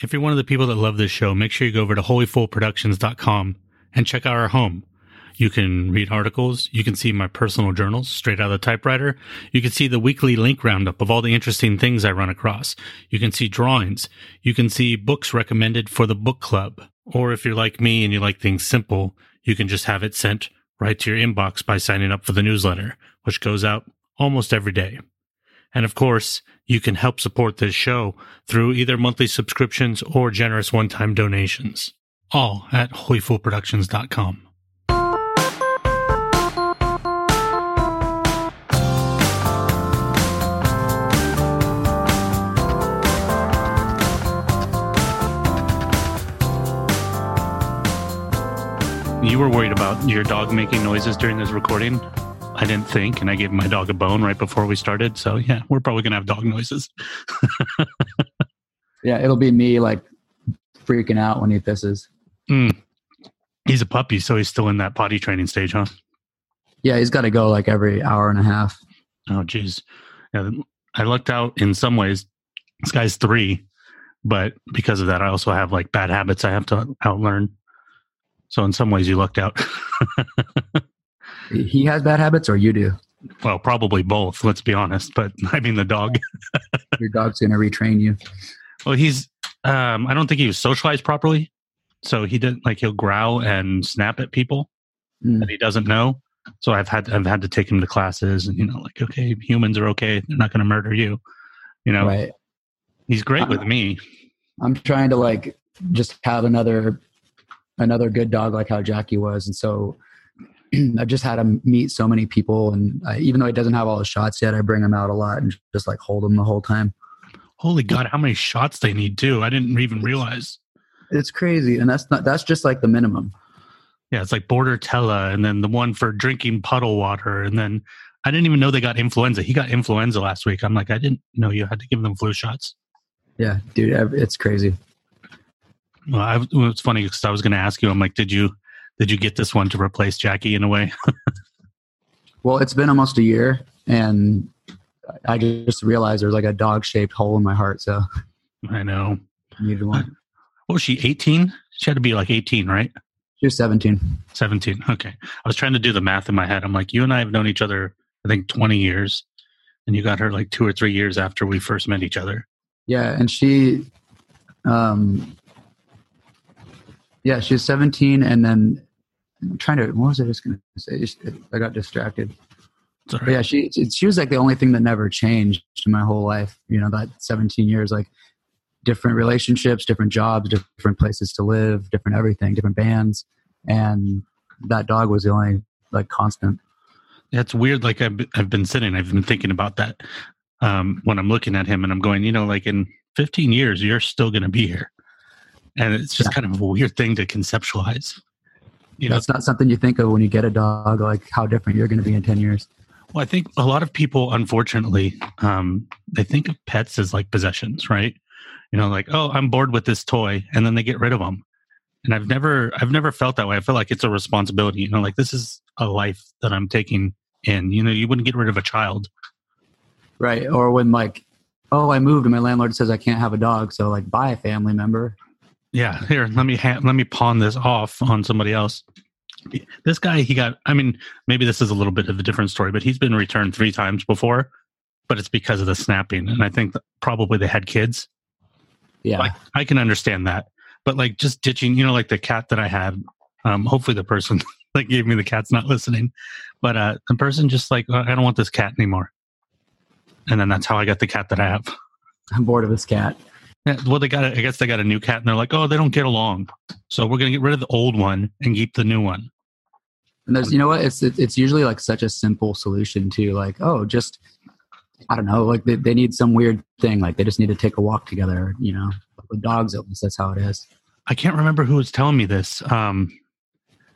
If you're one of the people that love this show, make sure you go over to holyfoolproductions.com and check out our home. You can read articles. You can see my personal journals straight out of the typewriter. You can see the weekly link roundup of all the interesting things I run across. You can see drawings. You can see books recommended for the book club. Or if you're like me and you like things simple, you can just have it sent right to your inbox by signing up for the newsletter, which goes out almost every day. And of course, you can help support this show through either monthly subscriptions or generous one-time donations. All at holyfoolproductions.com. You were worried about your dog making noises during this recording. I didn't think, and I gave my dog a bone right before we started. So yeah, we're probably gonna have dog noises. Yeah, it'll be me like freaking out when he pisses. Mm. He's a puppy, so he's still in that potty training stage, huh? Yeah, he's got to go like every hour and a half. Oh, geez. Yeah, I lucked out in some ways. This guy's three, but because of that, I also have like bad habits I have to outlearn. So in some ways, you lucked out. He has bad habits, or you do. well, probably both. Let's be honest. But I mean, the dog. Your dog's gonna retrain you. Well, he's. Um, I don't think he was socialized properly, so he didn't like he'll growl and snap at people Mm. that he doesn't know. So I've had I've had to take him to classes, and you know, like okay, humans are okay. They're not going to murder you. You know, Right. he's great with me. I'm trying to like just have another another good dog like how Jackie was, and so I've just had him meet so many people, and I, even though he doesn't have all the shots yet, I bring him out a lot and just like hold him the whole time. Holy God, how many shots they need too? I didn't even realize. It's crazy, and that's not that's just like the minimum. Yeah, it's like Bordetella, and then the one for drinking puddle water, and then I didn't even know they got influenza. He got influenza last week. I'm like, I didn't know you had to give them flu shots. Yeah, dude, it's crazy. Well, I, well, it's funny because I was going to ask you. I'm like, did you did you get this one to replace Jackie in a way? Well, it's been almost a year, and I just realized there's like a dog shaped hole in my heart, so I know. I needed one. What was she? 18? She had to be like 18, right? She was 17. 17. Okay. I was trying to do the math in my head. I'm like, you and I have known each other, I think, 20 years, and you got her like two or three years after we first met each other. Yeah, and she, um, yeah, she was 17, and then I'm trying to. What was I just going to say? I got distracted. It's all But right. yeah, she she was like the only thing that never changed in my whole life. You know, that 17 years, like different relationships, different jobs, different places to live, different everything, different bands, and that dog was the only like constant. Yeah, it's weird. Like I've, I've been sitting, I've been thinking about that um, when I'm looking at him and I'm going, you know, like in 15 years, you're still going to be here. And it's just kind of a weird thing to conceptualize. You know, That's not something you think of when you get a dog, like how different you're going to be in 10 years. Well, I think a lot of people, unfortunately, um, they think of pets as like possessions, right? You know, like, oh, I'm bored with this toy, and then they get rid of them. And I've never, I've never felt that way. I feel like it's a responsibility. You know, like this is a life that I'm taking in. You know, you wouldn't get rid of a child. Right. Or when like, oh, I moved and my landlord says I can't have a dog, so like buy a family member. Yeah, here, let me ha- let me pawn this off on somebody else. This guy, he got. I mean, maybe this is a little bit of a different story, but he's been returned three times before. But it's because of the snapping, and I think that probably they had kids. Yeah. Like I can understand that, but like just ditching, you know, like the cat that I had. Um, hopefully, the person that gave me the cat's not listening, but uh, the person just like "Oh, I don't want this cat anymore, and then that's how I got the cat that I have. I'm bored of this cat. Well, they got. A, I guess they got a new cat, and they're like, "Oh, they don't get along, so we're gonna get rid of the old one and keep the new one." And there's, you know what? It's it's usually like such a simple solution to like, oh, just I don't know, like they, they need some weird thing, like they just need to take a walk together. You know, with dogs at least that's how it is. I can't remember who was telling me this. Um,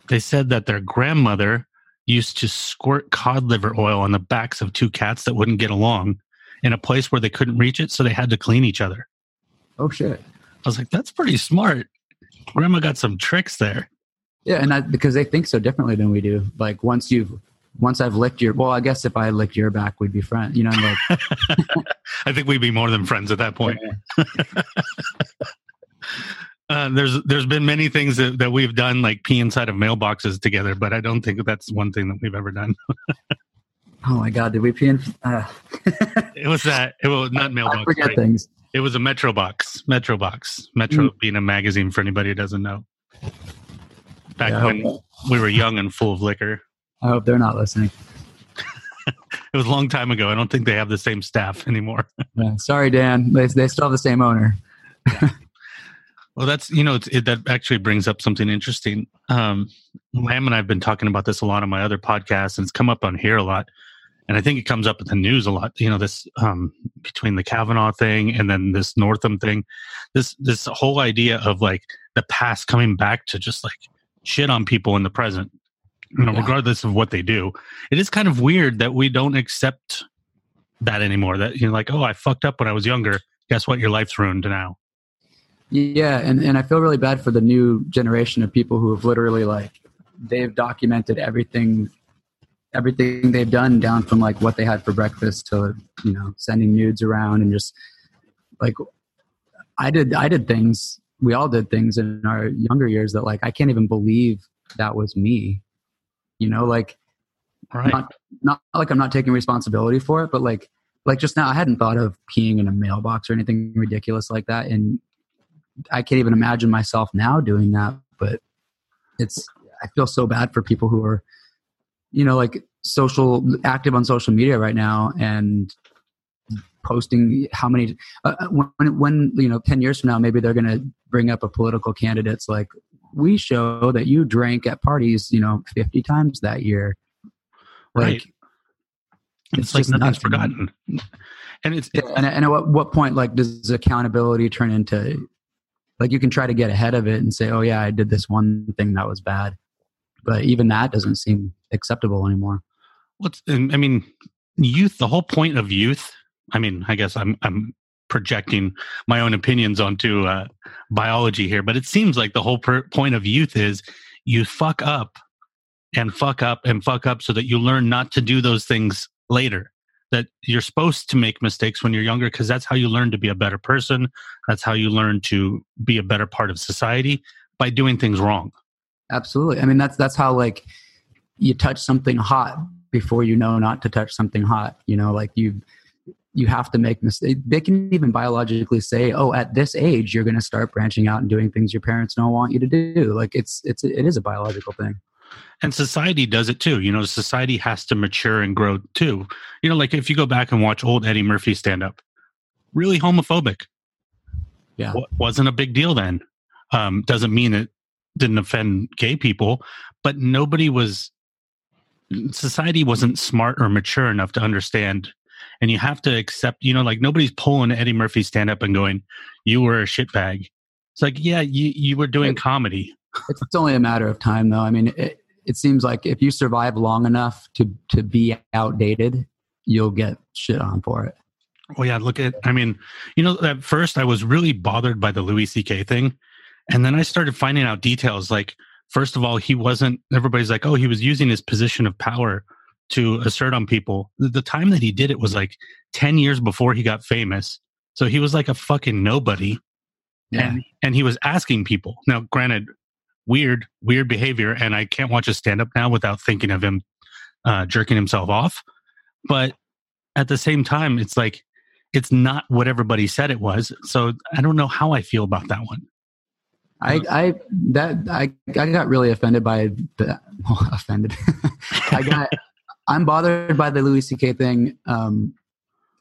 they said that their grandmother used to squirt cod liver oil on the backs of two cats that wouldn't get along in a place where they couldn't reach it, so they had to clean each other. Oh shit. I was like, "That's pretty smart." Grandma got some tricks there. Yeah, and that, because they think so differently than we do. Like once you've once I've licked your well, I guess if I licked your back, we'd be friends. You know, I'm like I think we'd be more than friends at that point. there's there's been many things that, that we've done, like pee inside of mailboxes together, but I don't think that's one thing that we've ever done. oh my god, did we pee in? Uh. it was that. It was not mailbox. I forget right? things. It was a Metro box. Metro box. Metro mm. being a magazine for anybody who doesn't know. Back yeah, when we were young and full of liquor. I hope they're not listening. it was a long time ago. I don't think they have the same staff anymore. yeah, sorry, Dan. They, they still have the same owner. Well, that's you know it, that actually brings up something interesting. Um, Lam and I've been talking about this a lot on my other podcasts, and it's come up on here a lot. And I think it comes up in the news a lot. You know, this um, between the Kavanaugh thing and then this Northam thing, this this whole idea of like the past coming back to just like shit on people in the present, you know, yeah. regardless of what they do. It is kind of weird that we don't accept that anymore. That you're know, like, oh, I fucked up when I was younger. Guess what? Your life's ruined now. Yeah, and, and I feel really bad for the new generation of people who have literally like they've documented everything everything they've done down from like what they had for breakfast to you know sending nudes around and just like I did I did things we all did things in our younger years that like I can't even believe that was me. You know, like right. not not like I'm not taking responsibility for it, but like like just now I hadn't thought of peeing in a mailbox or anything ridiculous like that and I can't even imagine myself now doing that. But it's I feel so bad for people who are, you know, like social active on social media right now and posting how many uh, uh when when you know 10 years from now maybe they're going to bring up a political candidate's like we show that you drank at parties you know 50 times that year. Like right. it's, it's like nothing's forgotten. And it's, it's and, and at what, what point like does accountability turn into like you can try to get ahead of it and say oh yeah i did this one thing that was bad but even that doesn't seem acceptable anymore what's i mean youth the whole point of youth i mean i guess i'm i'm projecting my own opinions onto uh, biology here but it seems like the whole per- point of youth is you fuck up and fuck up and fuck up so that you learn not to do those things later that you're supposed to make mistakes when you're younger because that's how you learn to be a better person. That's how you learn to be a better part of society by doing things wrong. Absolutely. I mean, that's that's how like you touch something hot before you know not to touch something hot. You know, like you you have to make mistakes. They can even biologically say, "Oh, at this age, you're going to start branching out and doing things your parents don't want you to do." Like it's it's it is a biological thing and society does it too you know society has to mature and grow too you know like if you go back and watch old eddie murphy stand up really homophobic yeah w- wasn't a big deal then um, doesn't mean it didn't offend gay people but nobody was society wasn't smart or mature enough to understand and you have to accept you know like nobody's pulling eddie murphy stand up and going you were a shitbag it's like yeah you, you were doing comedy it's only a matter of time though i mean it, it seems like if you survive long enough to to be outdated, you'll get shit on for it. Well, yeah. Look at, I mean, you know, at first I was really bothered by the Louis C.K. thing, and then I started finding out details. Like, first of all, he wasn't. Everybody's like, oh, he was using his position of power to assert on people. The time that he did it was like ten years before he got famous, so he was like a fucking nobody. Yeah. And, and he was asking people. Now, granted, weird, weird behavior. And I can't watch a stand up now without thinking of him uh, jerking himself off. But at the same time, it's like, it's not what everybody said it was. So I don't know how I feel about that one. I, I that I, I got really offended by the well, offended. I got I'm bothered by the Louis C.K. thing. Um,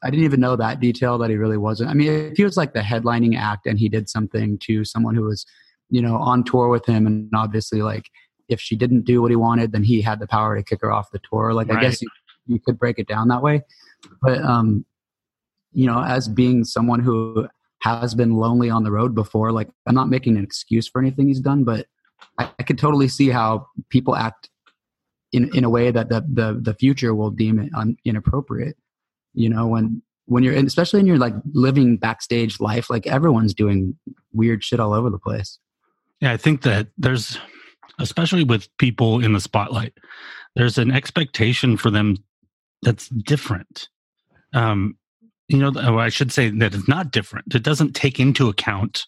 I didn't even know that detail that he really wasn't. I mean, if he was like the headlining act and he did something to someone who was you know, on tour with him, and obviously, like, if she didn't do what he wanted, then he had the power to kick her off the tour. Like, right. I guess you, you could break it down that way, but um, you know, as being someone who has been lonely on the road before, like, I'm not making an excuse for anything he's done, but I, I could totally see how people act in in a way that the the the future will deem it un, inappropriate. You know, when when you're especially in your like living backstage life, like everyone's doing weird shit all over the place. Yeah, I think that there's, especially with people in the spotlight, there's an expectation for them that's different. Um, you know, I should say that it's not different. It doesn't take into account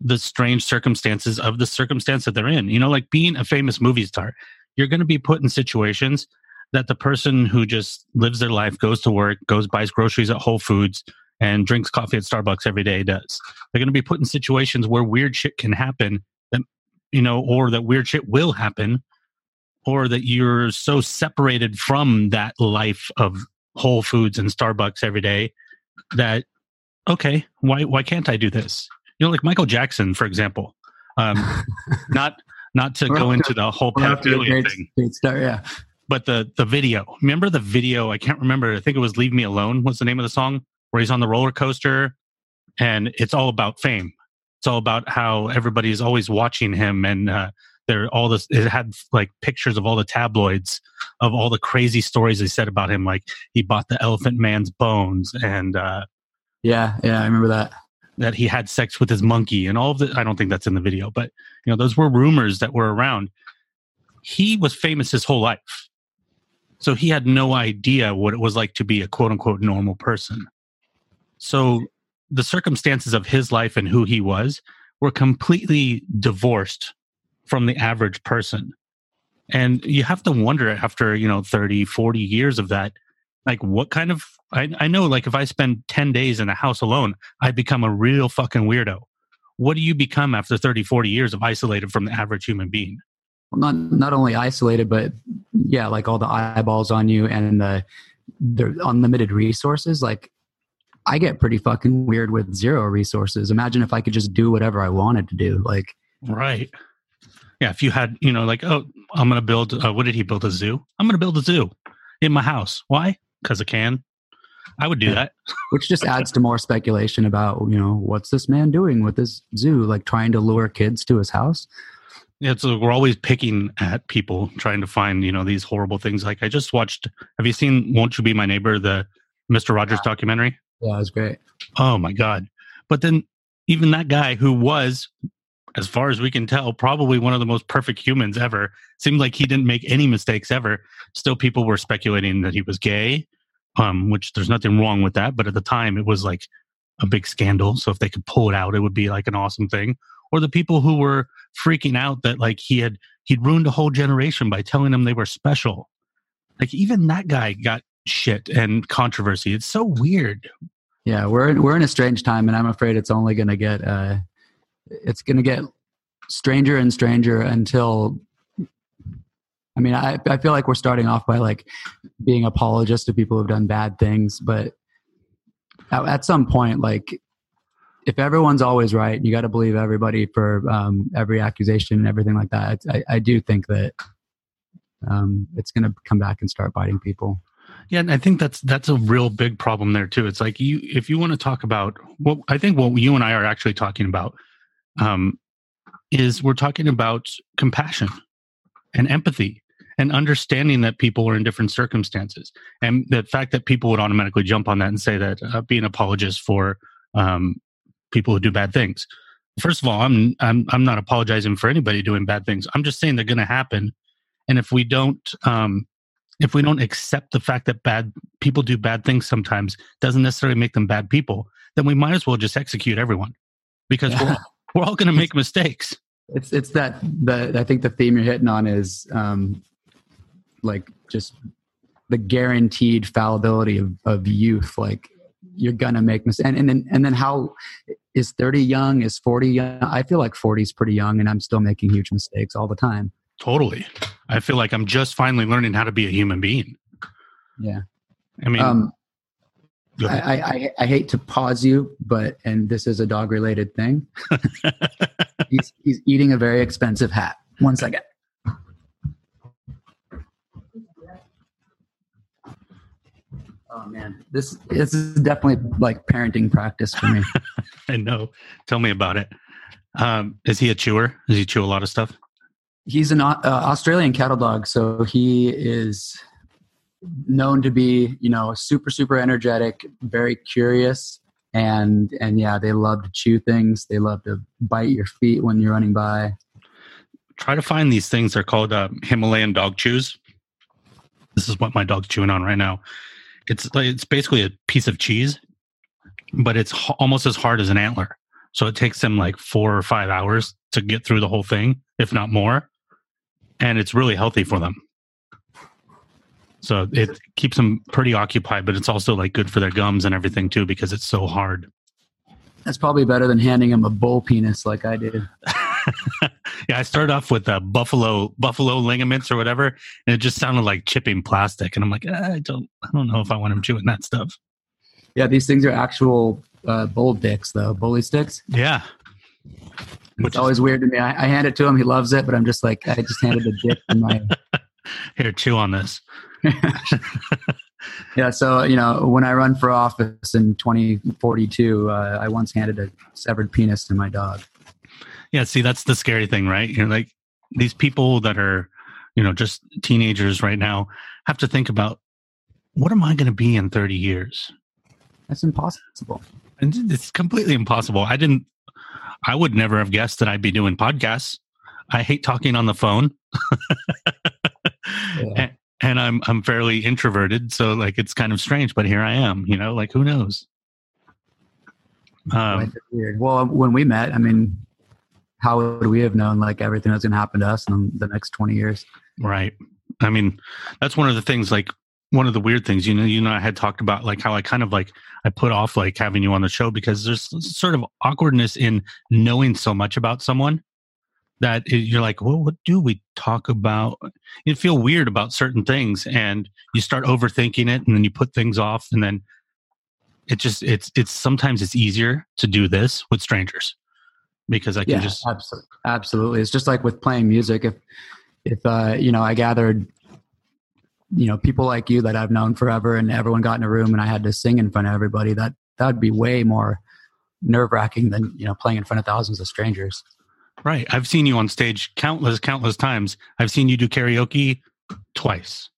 the strange circumstances of the circumstance that they're in. You know, like being a famous movie star, you're going to be put in situations that the person who just lives their life, goes to work, goes buys groceries at Whole Foods, and drinks coffee at Starbucks every day does. They're going to be put in situations where weird shit can happen that you know, or that weird shit will happen, or that you're so separated from that life of Whole Foods and Starbucks every day that okay, why why can't I do this? You know, like Michael Jackson, for example. Um, not not to go into the whole pedophilia thing. Start, yeah. But the the video. Remember the video? I can't remember. I think it was "Leave Me Alone." What's the name of the song? Where he's on the roller coaster, and it's all about fame. It's all about how everybody's always watching him, and uh, there all this. It had like pictures of all the tabloids of all the crazy stories they said about him. Like he bought the Elephant Man's bones, and uh, yeah, yeah, I remember that that he had sex with his monkey and all of the I don't think that's in the video, but you know, those were rumors that were around. He was famous his whole life. So he had no idea what it was like to be a quote unquote normal person. So the circumstances of his life and who he was were completely divorced from the average person. And you have to wonder after, you know, 30, 40 years of that, like what kind of I, I know like if I spend 10 days in a house alone, I become a real fucking weirdo. What do you become after 30, 40 years of isolated from the average human being? Well, not not only isolated, but yeah, like all the eyeballs on you and the the unlimited resources. Like I get pretty fucking weird with zero resources. Imagine if I could just do whatever I wanted to do. Like right. Yeah, if you had, you know, like, oh, I'm going to build, uh, what did he build? A zoo? I'm going to build a zoo in my house. Why? Because I can. I would do yeah. that. Which just adds to more speculation about, you know, what's this man doing with this zoo? Like trying to lure kids to his house? Yeah, so we're always picking at people, trying to find, you know, these horrible things. Like I just watched, have you seen Won't You Be My Neighbor, the Mr. Rogers yeah. documentary? Yeah, it was great. Oh my God. But then even that guy who was, as far as we can tell, probably one of the most perfect humans ever, seemed like he didn't make any mistakes ever. Still, people were speculating that he was gay, um, which there's nothing wrong with that. But at the time, it was like a big scandal. So if they could pull it out, it would be like an awesome thing. Or the people who were freaking out that like he had he'd ruined a whole generation by telling them they were special. Like even that guy got shit and controversy. It's so weird. Yeah, we're we're in a strange time, and I'm afraid it's only going to get uh, it's going to get stranger and stranger until I mean, I, I feel like we're starting off by like being apologists to people who've done bad things, but at, at some point, like if everyone's always right, you got to believe everybody for um, every accusation and everything like that. I, I do think that um, it's going to come back and start biting people. Yeah, and I think that's that's a real big problem there too. It's like you if you want to talk about what I think what you and I are actually talking about um, is we're talking about compassion and empathy and understanding that people are in different circumstances. And the fact that people would automatically jump on that and say that uh, be an apologist for um, people who do bad things. First of all i'm i'm i'm not apologizing for anybody doing bad things. I'm just saying they're going to happen. And if we don't um, if we don't accept the fact that bad people do bad things sometimes doesn't necessarily make them bad people then we might as well just execute everyone. Because yeah. we're, we're all going to make mistakes. It's it's that the i think the theme you're hitting on is um, like just the guaranteed fallibility of, of youth like you're gonna make mistakes and, and then and then how is 30 young is 40 young? I feel like 40 is pretty young and i'm still making huge mistakes all the time. Totally. I feel like i'm just finally learning how to be a human being. Yeah. I mean um, I, I, I, hate to pause you, but and this is a dog related thing. he's, he's eating a very expensive hat. One second. Oh man, this this is definitely like parenting practice for me. I know. Tell me about it. Um, is he a chewer? Does he chew a lot of stuff? He's an uh, Australian cattle dog, so he is known to be, you know, super super energetic, very curious, and and yeah, they love to chew things. They love to bite your feet when you're running by. Try to find these things. They're called uh, Himalayan dog chews. This is what my dog's chewing on right now it's like it's basically a piece of cheese, but it's h- almost as hard as an antler. So it takes them like four or five hours to get through the whole thing, if not more. And it's really healthy for them. So it keeps them pretty occupied, but it's also like good for their gums and everything too because it's so hard. That's probably better than handing him a bull penis like I did. yeah, I started off with uh, buffalo buffalo ligaments or whatever, and it just sounded like chipping plastic. And I'm like, I don't, I don't know if I want him chewing that stuff. Yeah, these things are actual uh, bull dicks, though bully sticks. Yeah, Which it's always weird to me. I, I, hand it to him, he loves it, but I'm just like, I just handed the dick in my. Here, chew on this. yeah, so you know, when I run for office in 2042, uh, I once handed a severed penis to my dog. Yeah, see, that's the scary thing, right? You're like these people that are, you know, just teenagers right now have to think about what am I going to be in 30 years? That's impossible. And it's completely impossible. I didn't. I would never have guessed that I'd be doing podcasts. I hate talking on the phone. yeah. and, and I'm I'm fairly introverted, so like it's kind of strange, but here I am. You know, like who knows? Um, weird. Well, when we met, I mean, how would we have known like everything that's going to happen to us in the next twenty years? Right. I mean, that's one of the things. Like one of the weird things, you know, you know, I had talked about like how I kind of like I put off like having you on the show because there's sort of awkwardness in knowing so much about someone that you're like, well, what do we talk about? You feel weird about certain things, and you start overthinking it, and then you put things off, and then it just it's it's sometimes it's easier to do this with strangers because I can yeah, just absolutely, absolutely. It's just like with playing music. If if uh, you know, I gathered you know people like you that I've known forever, and everyone got in a room, and I had to sing in front of everybody. That that would be way more nerve wracking than you know playing in front of thousands of strangers. Right. I've seen you on stage countless, countless times. I've seen you do karaoke twice.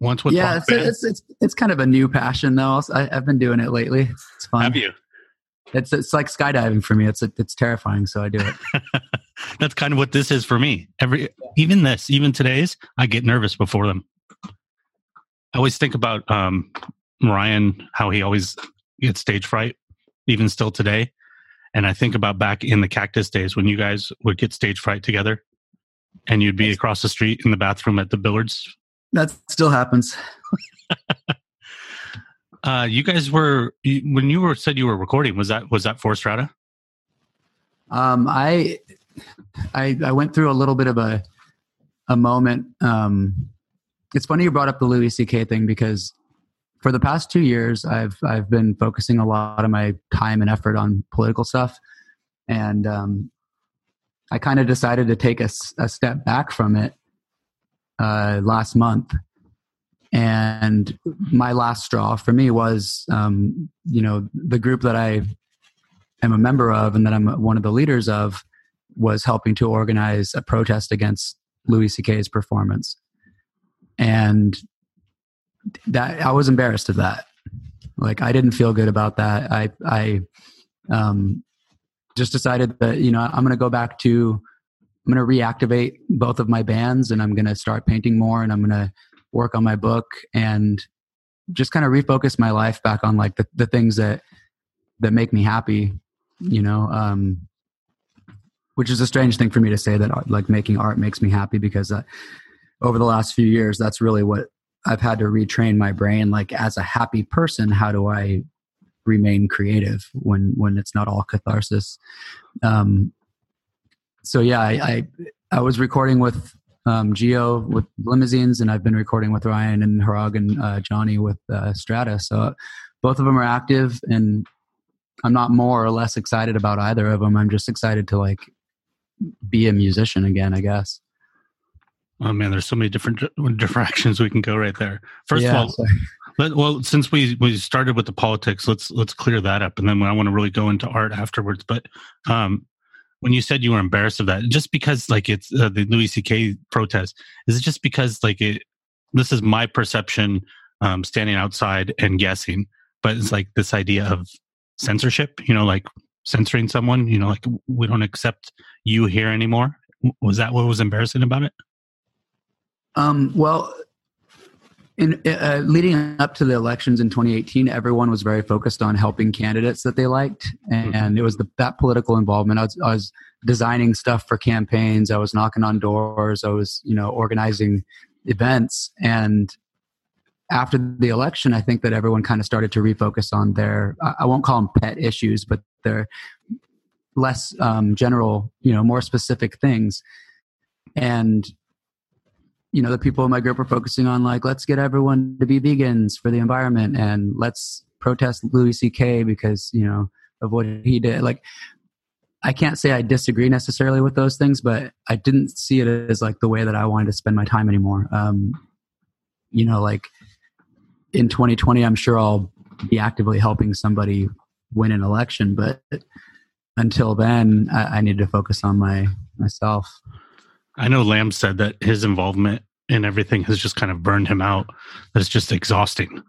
Once with yeah, it's, it's, it's it's kind of a new passion though. I, have been doing it lately. It's fun. Have you? It's it's like skydiving for me. It's it's terrifying, so I do it. That's kind of what this is for me. Every even this, even today's, I get nervous before them. I always think about um, Ryan, how he always gets stage fright, even still today. And I think about back in the cactus days when you guys would get stage fright together and you'd be across the street in the bathroom at the billards. That still happens. uh, you guys were when you were said you were recording. Was that was that for Strata? Um, I, I I went through a little bit of a a moment. Um, it's funny you brought up the Louis C.K. thing because for the past two years, I've I've been focusing a lot of my time and effort on political stuff, and um, I kind of decided to take a, a, step back from it uh, last month. And my last straw for me was, um, you know, the group that I am a member of and that I'm one of the leaders of was helping to organize a protest against Louis C.K.'s performance. And that I was embarrassed of that. Like I didn't feel good about that. I I um, just decided that you know I'm going to go back to I'm going to reactivate both of my bands and I'm going to start painting more and I'm going to work on my book and just kind of refocus my life back on like the, the things that that make me happy you know um which is a strange thing for me to say that like making art makes me happy because uh, over the last few years that's really what I've had to retrain my brain like as a happy person how do I remain creative when when it's not all catharsis? Um so yeah I I, I was recording with um Geo with limousines and I've been recording with Ryan and Harag and uh, Johnny with uh, Strata. So both of them are active and I'm not more or less excited about either of them I'm just excited to like be a musician again I guess Oh man, there's so many different directions we can go right there. First yeah, of all, let, well, since we we started with the politics, let's let's clear that up, and then I want to really go into art afterwards. But um, when you said you were embarrassed of that, just because like it's uh, the Louis C.K. protest, is it just because like it? This is my perception, um, standing outside and guessing, but it's like this idea of censorship. You know, like censoring someone. You know, like we don't accept you here anymore. Was that what was embarrassing about it? Um, well, in uh, leading up to the elections in 2018 everyone was very focused on helping candidates that they liked. And, mm-hmm. it was the, that political involvement. I was, I was, designing stuff for campaigns. I was knocking on doors. I was you know organizing events. And after the election i think that everyone kind of started to refocus on their i won't call them pet issues but their less um, general you know more specific things. And you know the people in my group are focusing on like let's get everyone to be vegans for the environment and let's protest louis ck because you know of what he did. Like i can't say i disagree necessarily with those things but i didn't see it as like the way that i wanted to spend my time anymore. Um you know like in 2020 i'm sure i'll be actively helping somebody win an election but until then i, I need to focus on my myself I know Lam said that his involvement in everything has just kind of burned him out. That it's just exhausting.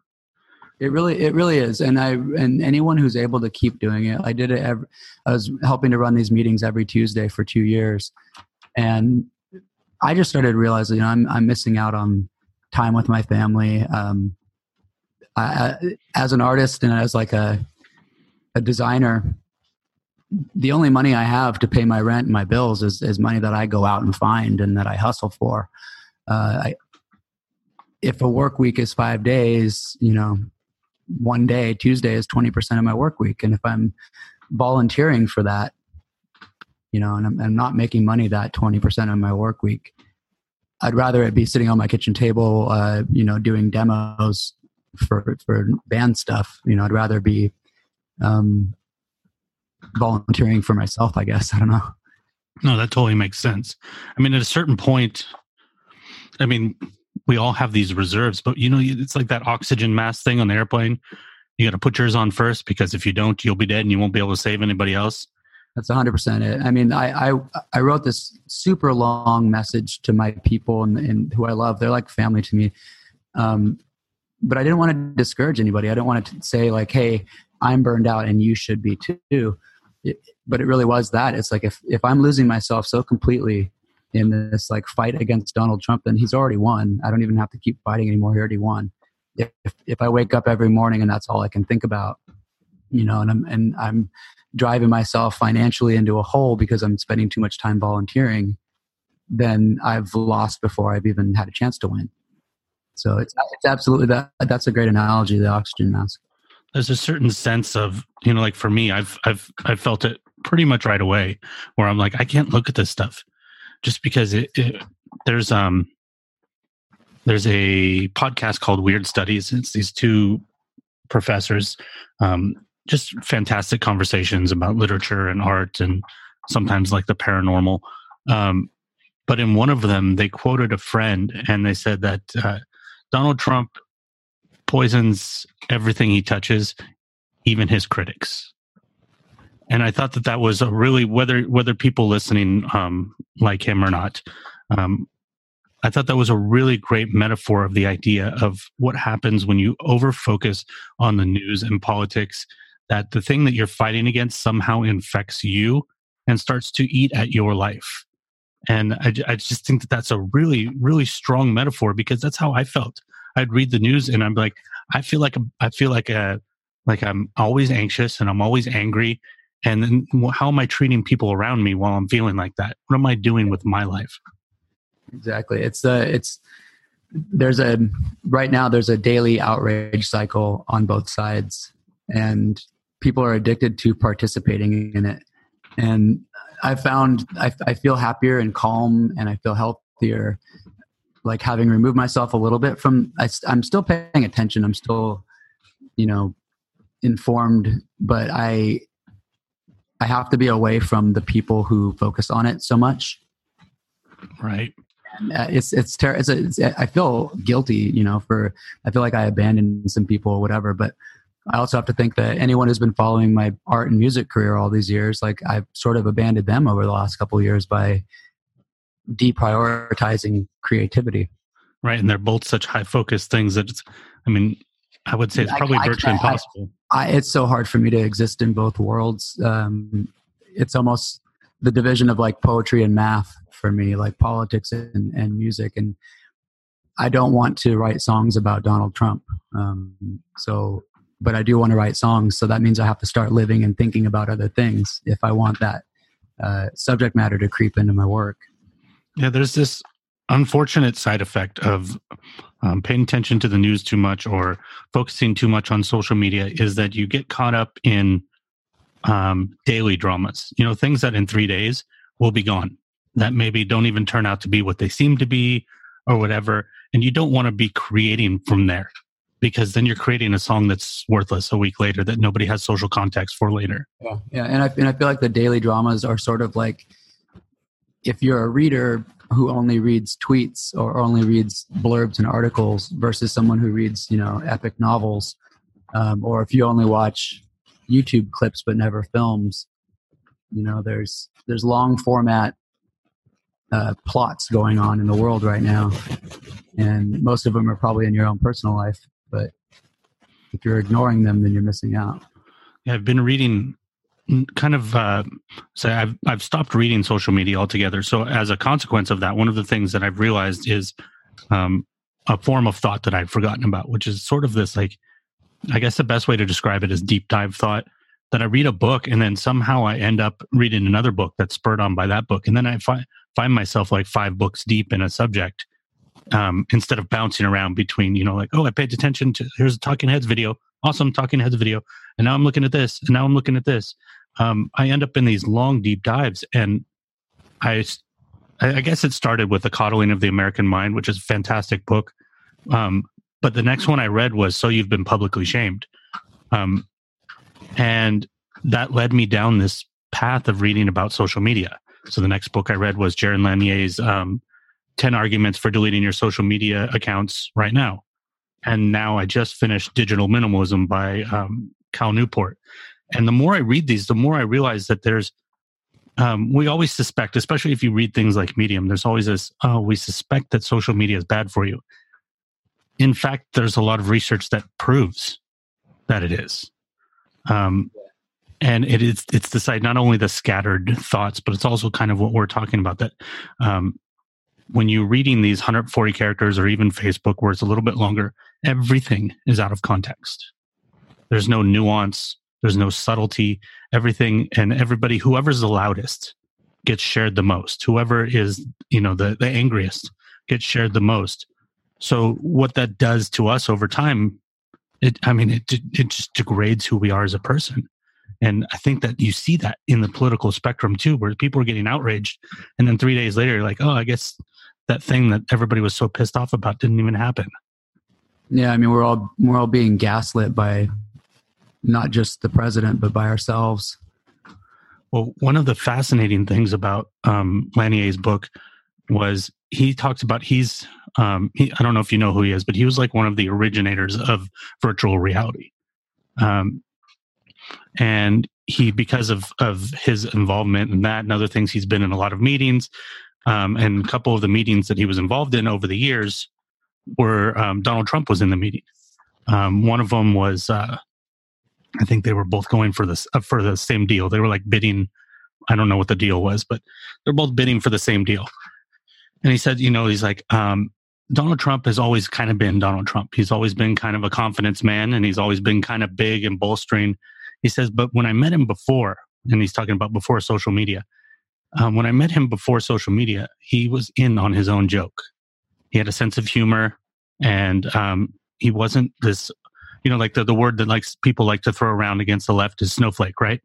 It really, it really is. And I, and anyone who's able to keep doing it, I did it. Every, I was helping to run these meetings every Tuesday for two years, and I just started realizing, you know, I'm, I'm missing out on time with my family. Um, I, as an artist and as like a, a designer, the only money I have to pay my rent and my bills is, is money that I go out and find and that I hustle for. Uh, I, if a work week is five days, you know, one day, Tuesday is 20% of my work week. And if I'm volunteering for that, you know, and I'm, I'm not making money that 20% of my work week, I'd rather it be sitting on my kitchen table, uh, you know, doing demos for, for band stuff. You know, I'd rather be, um, volunteering for myself, I guess. I don't know. No, that totally makes sense. I mean, at a certain point, I mean, we all have these reserves, but you know, it's like that oxygen mask thing on the airplane. You got to put yours on first because if you don't, you'll be dead and you won't be able to save anybody else. That's 100% it. I mean, I, I, I wrote this super long message to my people and, and who I love. They're like family to me. Um, but I didn't want to discourage anybody. I didn't want to say like, "Hey, I'm burned out and you should be too." But it really was that. It's like if if I'm losing myself so completely in this like fight against Donald Trump, then he's already won. I don't even have to keep fighting anymore. He already won. If if I wake up every morning and that's all I can think about, you know, and I'm and I'm driving myself financially into a hole because I'm spending too much time volunteering, then I've lost before I've even had a chance to win. So it's it's absolutely that that's a great analogy, the oxygen mask there's a certain sense of you know like for me i've i've i've felt it pretty much right away where i'm like i can't look at this stuff just because it, it there's um there's a podcast called weird studies. It's these two professors um just fantastic conversations about literature and art and sometimes like the paranormal. Um but in one of them they quoted a friend and they said that uh, donald trump poisons everything he touches, even his critics. And I thought that that was a really whether whether people listening um, like him or not. Um, I thought that was a really great metaphor of the idea of what happens when you over focus on the news and politics. That the thing that you're fighting against somehow infects you and starts to eat at your life. And I, I just think that that's a really, really strong metaphor because that's how I felt. I'd read the news and I'm like, I feel like I feel like a like I'm always anxious and I'm always angry. And then how am I treating people around me while I'm feeling like that? What am I doing with my life? Exactly. It's uh it's there's a right now there's a daily outrage cycle on both sides and people are addicted to participating in it and i found I, I feel happier and calm and i feel healthier like having removed myself a little bit from I, i'm still paying attention i'm still you know informed but i i have to be away from the people who focus on it so much right uh, it's it's, terrible it's, it's I feel guilty, you know, for I feel like I abandoned some people or whatever. But I also have to think that anyone who's been following my art and music career all these years, like I've sort of abandoned them over the last couple of years by deprioritizing creativity. Right, and they're both such high focus things that it's. I mean, I would say it's probably I, virtually I, impossible. I, it's so hard for me to exist in both worlds. Um, it's almost the division of like poetry and math for me, like politics and, and music. And I don't want to write songs about Donald Trump. Um, so, but I do want to write songs. So that means I have to start living and thinking about other things if I want that uh, subject matter to creep into my work. Yeah, there's this unfortunate side effect of um, paying attention to the news too much or focusing too much on social media is that you get caught up in um, daily dramas. You know, things that in three days will be gone that maybe don't even turn out to be what they seem to be or whatever. And you don't want to be creating from there because then you're creating a song that's worthless a week later that nobody has social context for later. Yeah. Yeah. And I, and I feel like the daily dramas are sort of like if you're a reader who only reads tweets or only reads blurbs and articles versus someone who reads, you know, epic novels, um, or if you only watch YouTube clips but never films, you know, there's there's long format uh, plots going on in the world right now, and most of them are probably in your own personal life. But if you're ignoring them, then you're missing out. Yeah, I've been reading kind of uh, say I've I've stopped reading social media altogether. So as a consequence of that, one of the things that I've realized is um, a form of thought that I've forgotten about, which is sort of this like I guess the best way to describe it is deep dive thought. That I read a book and then somehow I end up reading another book that's spurred on by that book, and then I find find myself like five books deep in a subject um, instead of bouncing around between, you know, like, oh, I paid attention to here's a Talking Heads video, awesome Talking Heads video, and now I'm looking at this, and now I'm looking at this. Um, I end up in these long, deep dives, and I, I guess it started with the Coddling of the American Mind, which is a fantastic book. Um, but the next one I read was So You've Been Publicly Shamed, um, and that led me down this path of reading about social media. So the next book I read was Jaron Lanier's um, 10 Arguments for Deleting Your Social Media Accounts Right Now. And now I just finished Digital Minimalism by um, Cal Newport. And the more I read these, the more I realize that there's, um, we always suspect, especially if you read things like Medium, there's always this, oh, we suspect that social media is bad for you. In fact, there's a lot of research that proves that it is. Um, and it is it's the side not only the scattered thoughts but it's also kind of what we're talking about that um, when you're reading these 140 characters or even facebook where it's a little bit longer everything is out of context. There's no nuance. There's no subtlety. Everything and everybody whoever's the loudest gets shared the most. Whoever is you know the, the angriest gets shared the most. So what that does to us over time it i mean it, it just degrades who we are as a person and I think that you see that in the political spectrum too, where people are getting outraged. And then three days later, like, oh, I guess that thing that everybody was so pissed off about didn't even happen. Yeah, I mean, we're all we're all being gaslit by not just the president, but by ourselves. Well, one of the fascinating things about um, Lanier's book was he talks about he's um, he, I don't know if you know who he is, but he was like one of the originators of virtual reality. Um, and he because of of his involvement in that and other things he's been in a lot of meetings. Um, and a couple of the meetings that he was involved in over the years were um, donald trump was in the meeting. Um, one of them was uh, i think they were both going for this uh, for the same deal. They were like bidding. I don't know what the deal was but they're both bidding for the same deal. And he said you know he's like um, Donald Trump has always kind of been Donald Trump. He's always been kind of a confidence man and he's always been kind of big and bolstering he says, but when I met him before, and he's talking about before social media, um, when I met him before social media, he was in on his own joke. He had a sense of humor, and um, he wasn't this, you know, like the, the word that like people like to throw around against the left is snowflake, right?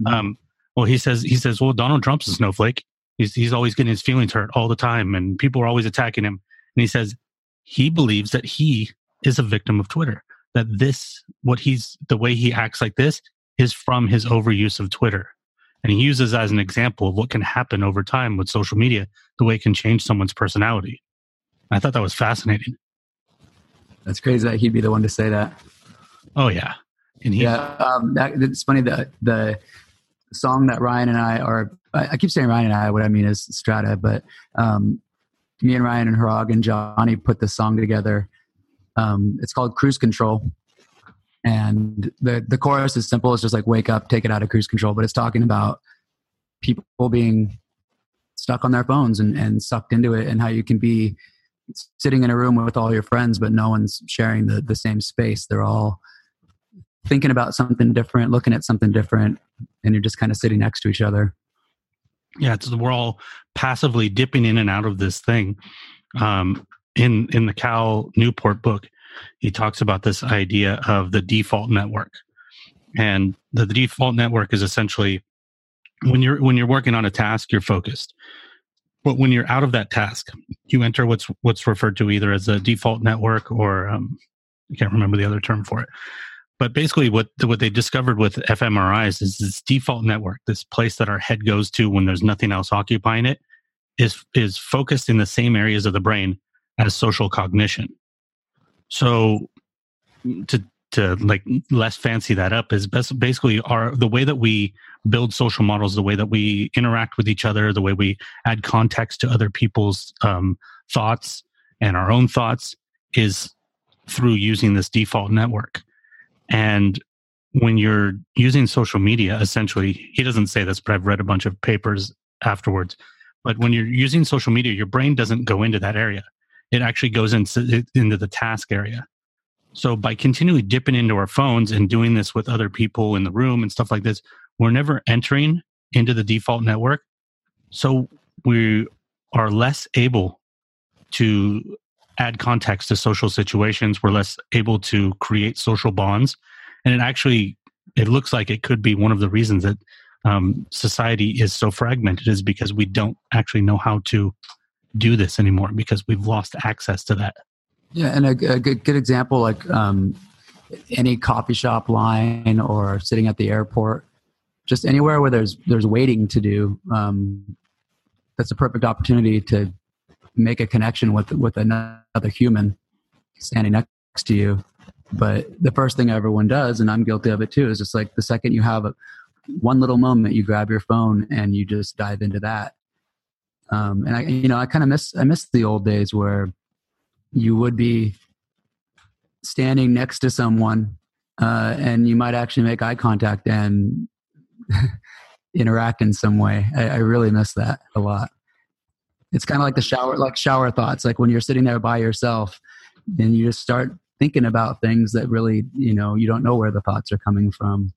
Mm-hmm. Um, well, he says he says, well, Donald Trump's a snowflake. He's he's always getting his feelings hurt all the time, and people are always attacking him. And he says he believes that he is a victim of Twitter. That this, what he's the way he acts like this, is from his overuse of Twitter. And he uses as an example of what can happen over time with social media, the way it can change someone's personality. I thought that was fascinating. That's crazy that he'd be the one to say that. Oh yeah, and he, yeah. Um, that, it's funny that the song that Ryan and I are. I keep saying Ryan and I. What I mean is Strata, but um, me and Ryan and Harag and Johnny put this song together. Um, it's called Cruise Control, and the the chorus is simple it's just like wake up take it out of cruise control but it's talking about people being stuck on their phones and, and sucked into it and how you can be sitting in a room with all your friends, but no one's sharing the the same space. They're all thinking about something different, looking at something different, and you're just kind of sitting next to each other. Yeah, it's we're all passively dipping in and out of this thing. Um, in in the Cal Newport book, he talks about this idea of the default network, and the, the default network is essentially when you're when you're working on a task, you're focused. But when you're out of that task, you enter what's what's referred to either as a default network or um, I can't remember the other term for it. But basically, what what they discovered with fMRIs is this default network, this place that our head goes to when there's nothing else occupying it, is is focused in the same areas of the brain as social cognition. So to to like less fancy that up is basically our the way that we build social models, the way that we interact with each other, the way we add context to other people's um, thoughts and our own thoughts is through using this default network. And when you're using social media, essentially, he doesn't say this, but I've read a bunch of papers afterwards. But when you're using social media, your brain doesn't go into that area. It actually goes into, into the task area. So by continually dipping into our phones and doing this with other people in the room and stuff like this, we're never entering into the default network. So we are less able to add context to social situations. We're less able to create social bonds. And it actually, it looks like it could be one of the reasons that um, society is so fragmented is because we don't actually know how to do this anymore because we've lost access to that. Yeah, and a, a good, good example like um, any coffee shop line or sitting at the airport, just anywhere where there's there's waiting to do. Um, that's a perfect opportunity to make a connection with with another human standing next to you. But the first thing everyone does, and I'm guilty of it too, is just like the second you have a, one little moment, you grab your phone and you just dive into that. Um, and I, you know, I kind of miss I miss the old days where you would be standing next to someone uh, and you might actually make eye contact and interact in some way. I, I really miss that a lot. It's kind of like the shower, like shower thoughts. Like when you're sitting there by yourself, and you just start thinking about things that really, you know, you don't know where the thoughts are coming from,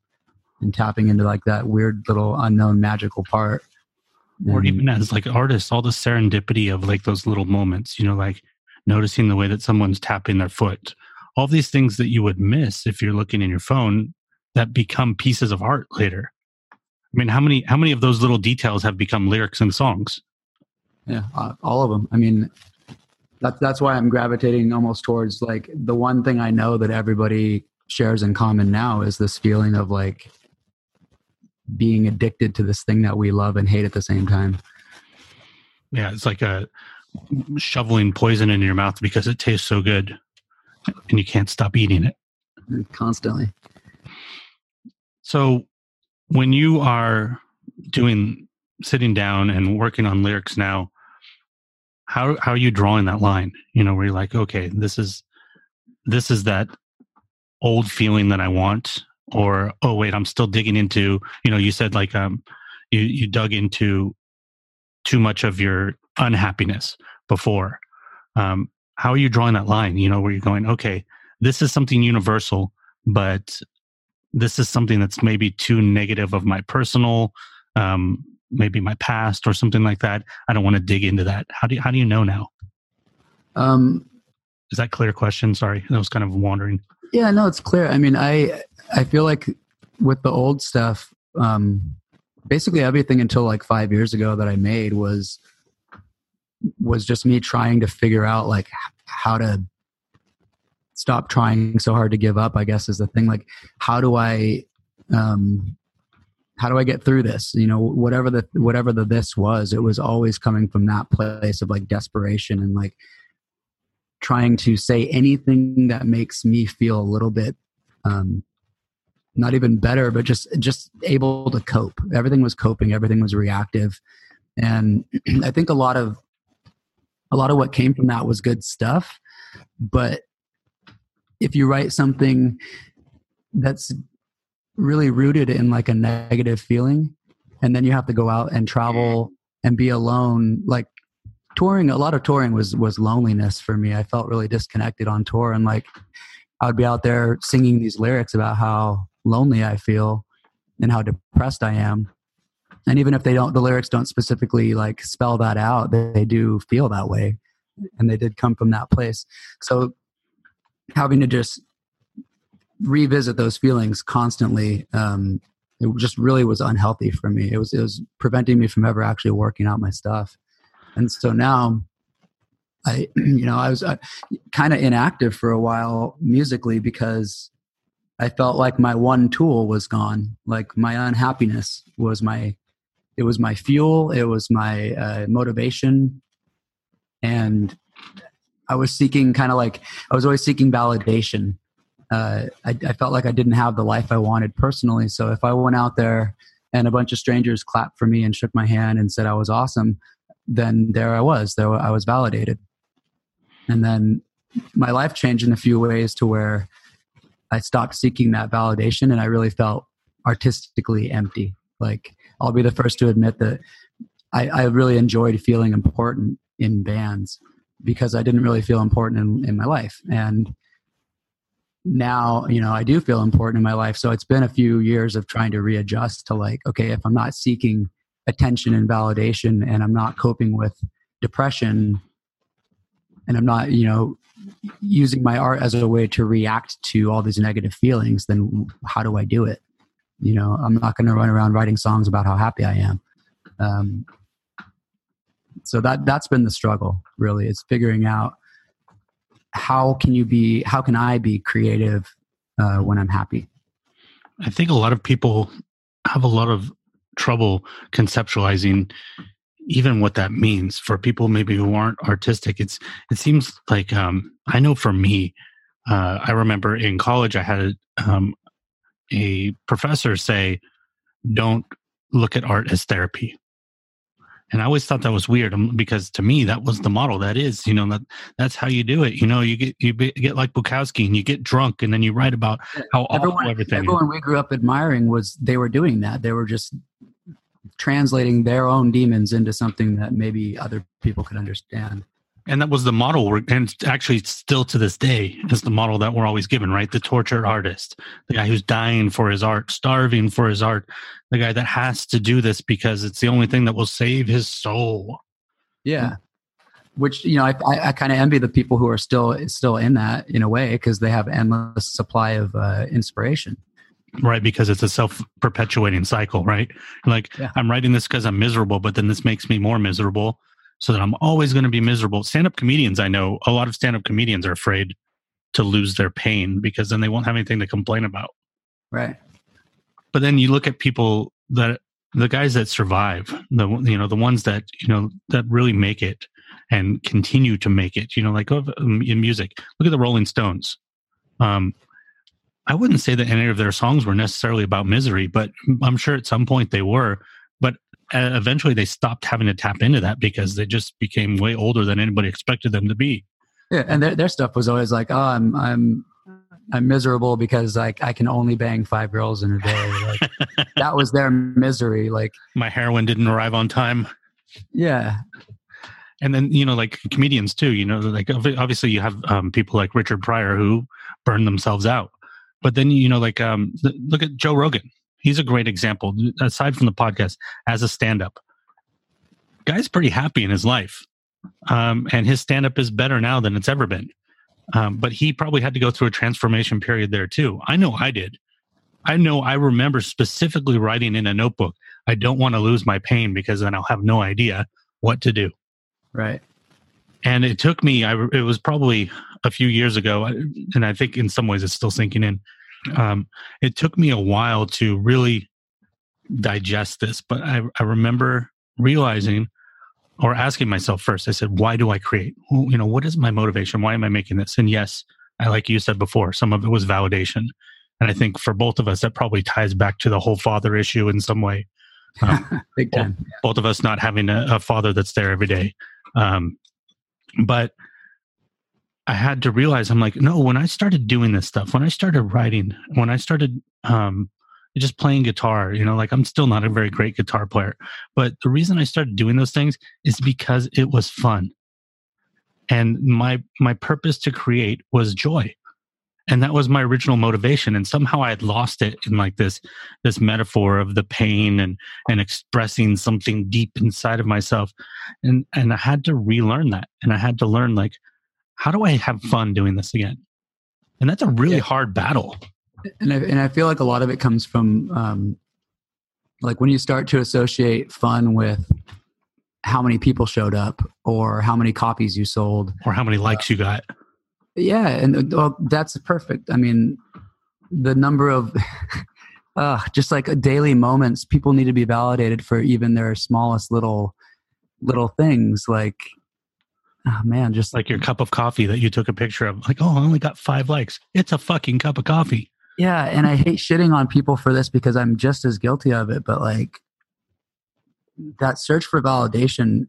and tapping into like that weird little unknown magical part. Or even as like artists, all the serendipity of like those little moments, you know, like noticing the way that someone's tapping their foot. All these things that you would miss if you're looking in your phone that become pieces of art later. I mean, how many how many of those little details have become lyrics and songs? Yeah, uh, all of them. I mean, that's that's why I'm gravitating almost towards like the one thing I know that everybody shares in common now is this feeling of like being addicted to this thing that we love and hate at the same time. Yeah, it's like a shoveling poison in your mouth because it tastes so good and you can't stop eating it constantly. So when you are doing sitting down and working on lyrics now, how how are you drawing that line? You know, where you're like, okay, this is this is that old feeling that I want, or oh wait, I'm still digging into. You know, you said like um, you you dug into too much of your unhappiness before. Um, how are you drawing that line? You know, where you're going, okay, this is something universal, but this is something that's maybe too negative of my personal, um, maybe my past or something like that. I don't want to dig into that. How do you, how do you know now? Um, is that clear question? Sorry, that was kind of wandering. Yeah, no, it's clear. I mean, I I feel like with the old stuff, um, basically everything until like five years ago that I made was was just me trying to figure out like how to stop trying so hard to give up i guess is the thing. Like how do i um how do i get through this? You know whatever the whatever the this was it was always coming from that place of like desperation and like trying to say anything that makes me feel a little bit um not even better but just just able to cope. Everything was coping everything was reactive. And i think a lot of a lot of what came from that was good stuff. But if you write something that's really rooted in like a negative feeling and then you have to go out and travel and be alone like touring a lot of touring was was loneliness for me. I felt really disconnected on tour and like i would be out there singing these lyrics about how lonely i feel and how depressed i am. And even if they don't the lyrics don't specifically like spell that out they, do feel that way. And they did come from that place. So having to just revisit those feelings constantly um, it just really was unhealthy for me. It was it was preventing me from ever actually working out my stuff. And so now i you know i was uh, kind of inactive for a while musically because i felt like my one tool was gone like my unhappiness was my it was my fuel it was my uh, motivation and i was seeking kind of like i was always seeking validation uh, I, I, felt like I didn't have the life I wanted personally. So if I went out there and a bunch of strangers clapped for me and shook my hand and said I was awesome, then there I was. There I was validated. And then my life changed in a few ways to where I stopped seeking that validation and I really felt artistically empty. Like I'll be the first to admit that I, I really enjoyed feeling important in bands because I didn't really feel important in, in my life. And now you know i do feel important in my life so it's been a few years of trying to readjust to like okay if i'm not seeking attention and validation and i'm not coping with depression and i'm not you know using my art as a way to react to all these negative feelings then how do i do it? You know i'm not going to run around writing songs about how happy i am. Um, so that that's been the struggle really. It's figuring out how can you be how can i be creative uh, when i'm happy? I think a lot of people have a lot of trouble conceptualizing even what that means for people maybe who aren't artistic it's it seems like um, i know for me uh, i remember in college i had um, a professor say don't look at art as therapy and I always thought that was weird um, because to me that was the model. That is, you know, that that's how you do it. You know, you get you get like Bukowski and you get drunk and then you write about how everyone, awful everything. Everyone we grew up admiring was they were doing that. They were just translating their own demons into something that maybe other people could understand. And that was the model we're and actually still to this day is the model that we're always given right? The tortured artist the guy who's dying for his art starving for his art the guy that has to do this because it's the only thing that will save his soul. Yeah. Which you know i, I, I kind of envy the people who are still still in that in a way because they have endless supply of uh, inspiration right because it's a self-perpetuating cycle right like yeah. i'm writing this because i'm miserable but then this makes me more miserable so that I'm always going to be miserable. Stand up comedians, I know a lot of stand up comedians are afraid to lose their pain because then they won't have anything to complain about. Right. But then you look at people that the guys that survive, the you know the ones that you know that really make it and continue to make it. You know, like um, in music, look at the Rolling Stones. Um, I wouldn't say that any of their songs were necessarily about misery, but I'm sure at some point they were. But uh, eventually they stopped having to tap into that because they just became way older than anybody expected them to be. Yeah, and their their stuff was always like, "Oh, I'm I'm I'm miserable because like I can only bang five girls in a day." Like that was their misery. Like my heroin didn't arrive on time. Yeah, and then you know like comedians too. You know, like obviously you have um, people like Richard Pryor who burn themselves out, but then you know like um, look at Joe Rogan he's a great example. Aside from the podcast, as a stand-up, guy's pretty happy in his life, um, and his stand-up is better now than it's ever been. Um, but he probably had to go through a transformation period there too. I know I did. I know I remember specifically writing in a notebook. I don't want to lose my pain because then I'll have no idea what to do. Right. And it took me. I, it was probably a few years ago, and I think in some ways it's still sinking in um, it took me a while to really digest this, but I, I remember realizing or asking myself first, I said, why do I create? You know, what is my motivation? Why am I making this? And yes, I, like you said before, some of it was validation. And I think for both of us, that probably ties back to the whole father issue in some way. Um, Big time. Both, both, of us not having a, a father that's there every day. Um, but I had to realize I'm like, no, when I started doing this stuff, when I started writing, when I started um, just playing guitar. You know, like I'm still not a very great guitar player, but the reason I started doing those things is because it was fun. And my my purpose to create was joy. And that was my original motivation. And somehow I had lost it in like this this metaphor of the pain and and expressing something deep inside of myself. And and I had to relearn that. And I had to learn like, how do I have fun doing this again? And that's a really yeah. hard battle. And I, and I feel like a lot of it comes from um, like when you start to associate fun with how many people showed up or how many copies you sold. Or how many likes uh, you got. yeah and well, that's perfect. I mean the number of uh, just like daily moments people need to be validated for even their smallest little little things like oh man just like your cup of coffee that you took a picture of like oh i only got five likes it's a fucking cup of coffee yeah, and I hate shitting on people for this because I'm just as guilty of it, but like that search for validation,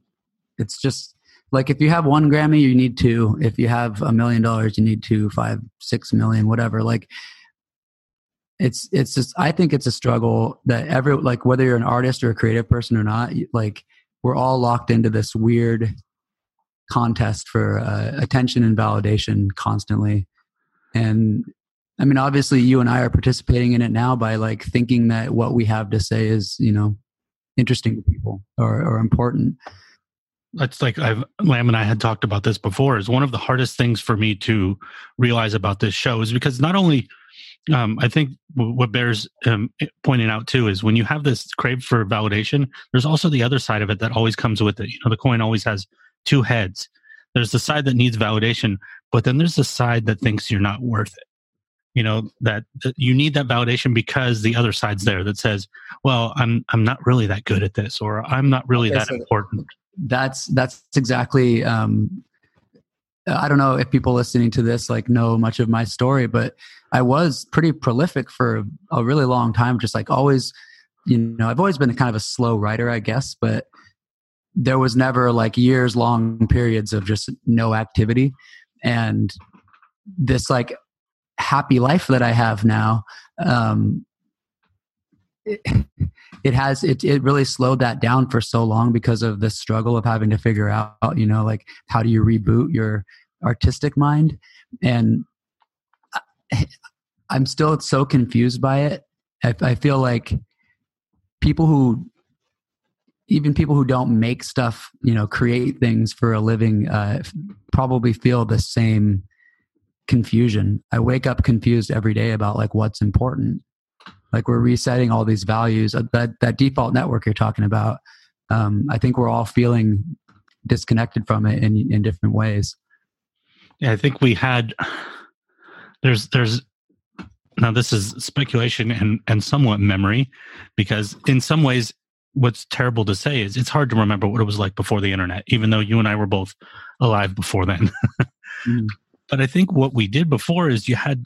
it's just like if you have one Grammy, you need two. If you have a million dollars, you need two, five, six million, whatever. Like it's it's just I think it's a struggle that every like whether you're an artist or a creative person or not, like we're all locked into this weird contest for uh, attention and validation constantly and I mean, obviously, you and I are participating in it now by like thinking that what we have to say is, you know, interesting to people or, or important. That's like I've Lam and I had talked about this before. Is one of the hardest things for me to realize about this show is because not only um, I think what bears um, pointing out too is when you have this crave for validation, there's also the other side of it that always comes with it. You know, the coin always has two heads. There's the side that needs validation, but then there's the side that thinks you're not worth it you know that, that, you need that validation because the other side's there that says well i'm i'm not really that good at this or i'm not really okay, that so important that's that's exactly um i don't know if people listening to this like know much of my story but i was pretty prolific for a really long time just like always you know i've always been kind of a slow writer i guess but there was never like years long periods of just no activity and this like happy life that I have now, um, it, it, has it it really slowed that down for so long because of the struggle of having to figure out you know like how do you reboot your artistic mind and I, I'm still so confused by it. I, I feel like people who even people who don't make stuff you know create things for a living uh, probably feel the same confusion. I wake up confused every day about like what's important. Like we're resetting all these values. Uh, that that default network you're talking about. Um, I think we're all feeling disconnected from it in in different ways. Yeah, I think we had. There's there's now this is speculation and and somewhat memory, because in some ways what's terrible to say is it's hard to remember what it was like before the internet, even though you and I were both alive before then. mm. But I think what we did before is you had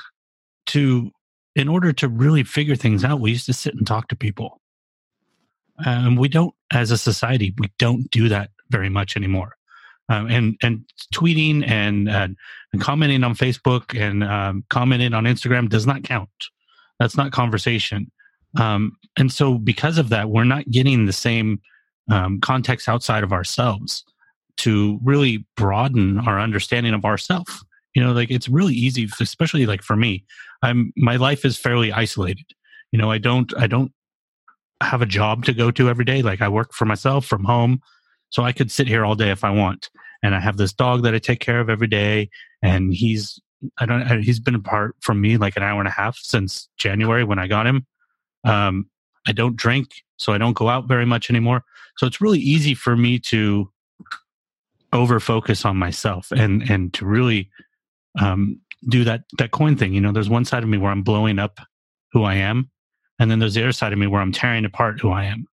to, in order to really figure things out, we used to sit and talk to people. And we don't, as a society, we don't do that very much anymore. Um, and and tweeting and, uh, and commenting on Facebook and um, commenting on Instagram does not count. That's not conversation. Um, and so, because of that, we're not getting the same um, context outside of ourselves to really broaden our understanding of ourselves you know like it's really easy especially like for me i'm my life is fairly isolated. You know i don't i don't have a job to go to every day. Like i work for myself from home so i could sit here all day if i want. And i have this dog that i take care of every day and he's i don't he's been apart from me like an hour and a half since january when i got him um i don't drink so i don't go out very much anymore so it's really easy for me to over focus on myself and and to really um, do that that coin thing. You know, there's one side of me where I'm blowing up who I am, and then there's the other side of me where I'm tearing apart who I am.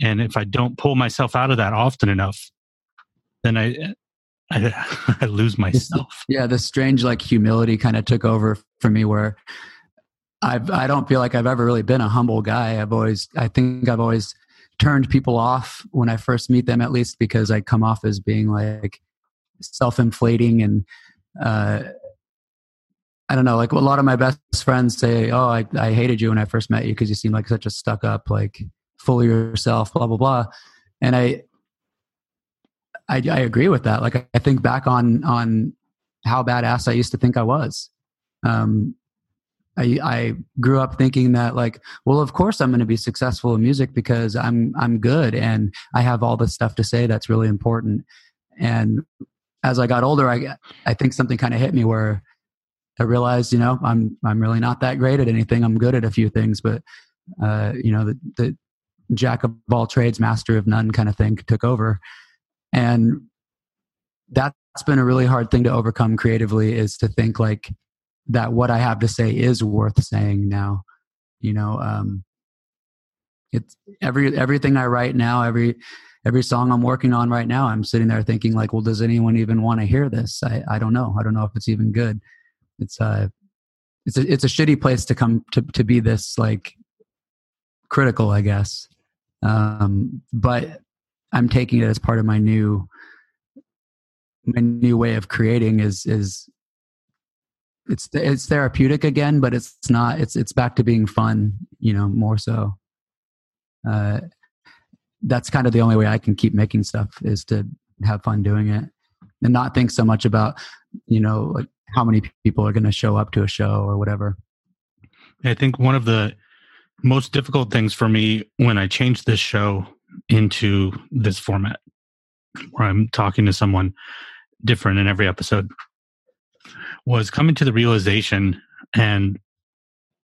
And if I don't pull myself out of that often enough, then I I, I lose myself. Yeah, the strange like humility kind of took over for me where I've I don't feel like I've ever really been a humble guy. I've always I think I've always turned people off when I first meet them at least because I come off as being like self-inflating and uh, I don't know, like a lot of my best friends say, "Oh, I, I hated you when I first met you because you seemed like such a stuck up, like full of yourself, blah blah blah." And I, I, I agree with that. Like I think back on on how badass I used to think I was. Um, I, I grew up thinking that like, well, of course I'm going to be successful in music because I'm I'm good and I have all this stuff to say that's really important. And as I got older, I I think something kind of hit me where I realized, you know, I'm I'm really not that great at anything. I'm good at a few things, but uh, you know, the, the jack of all trades, master of none kind of thing took over, and that's been a really hard thing to overcome creatively. Is to think like that what I have to say is worth saying now. You know, um, it's every everything I write now, every every song I'm working on right now, I'm sitting there thinking like, well, does anyone even want to hear this? I, I don't know. I don't know if it's even good it's a it's a it's a shitty place to come to to be this like critical, I guess. Um, but I'm taking it as part of my new my new way of creating is is it's it's therapeutic again, but it's not. It's it's back to being fun, you know, more so. Uh, that's kind of the only way I can keep making stuff is to have fun doing it and not think so much about you know like how many people are going to show up to a show or whatever. I think one of the most difficult things for me when I changed this show into this format, where I'm talking to someone different in every episode, was coming to the realization, and,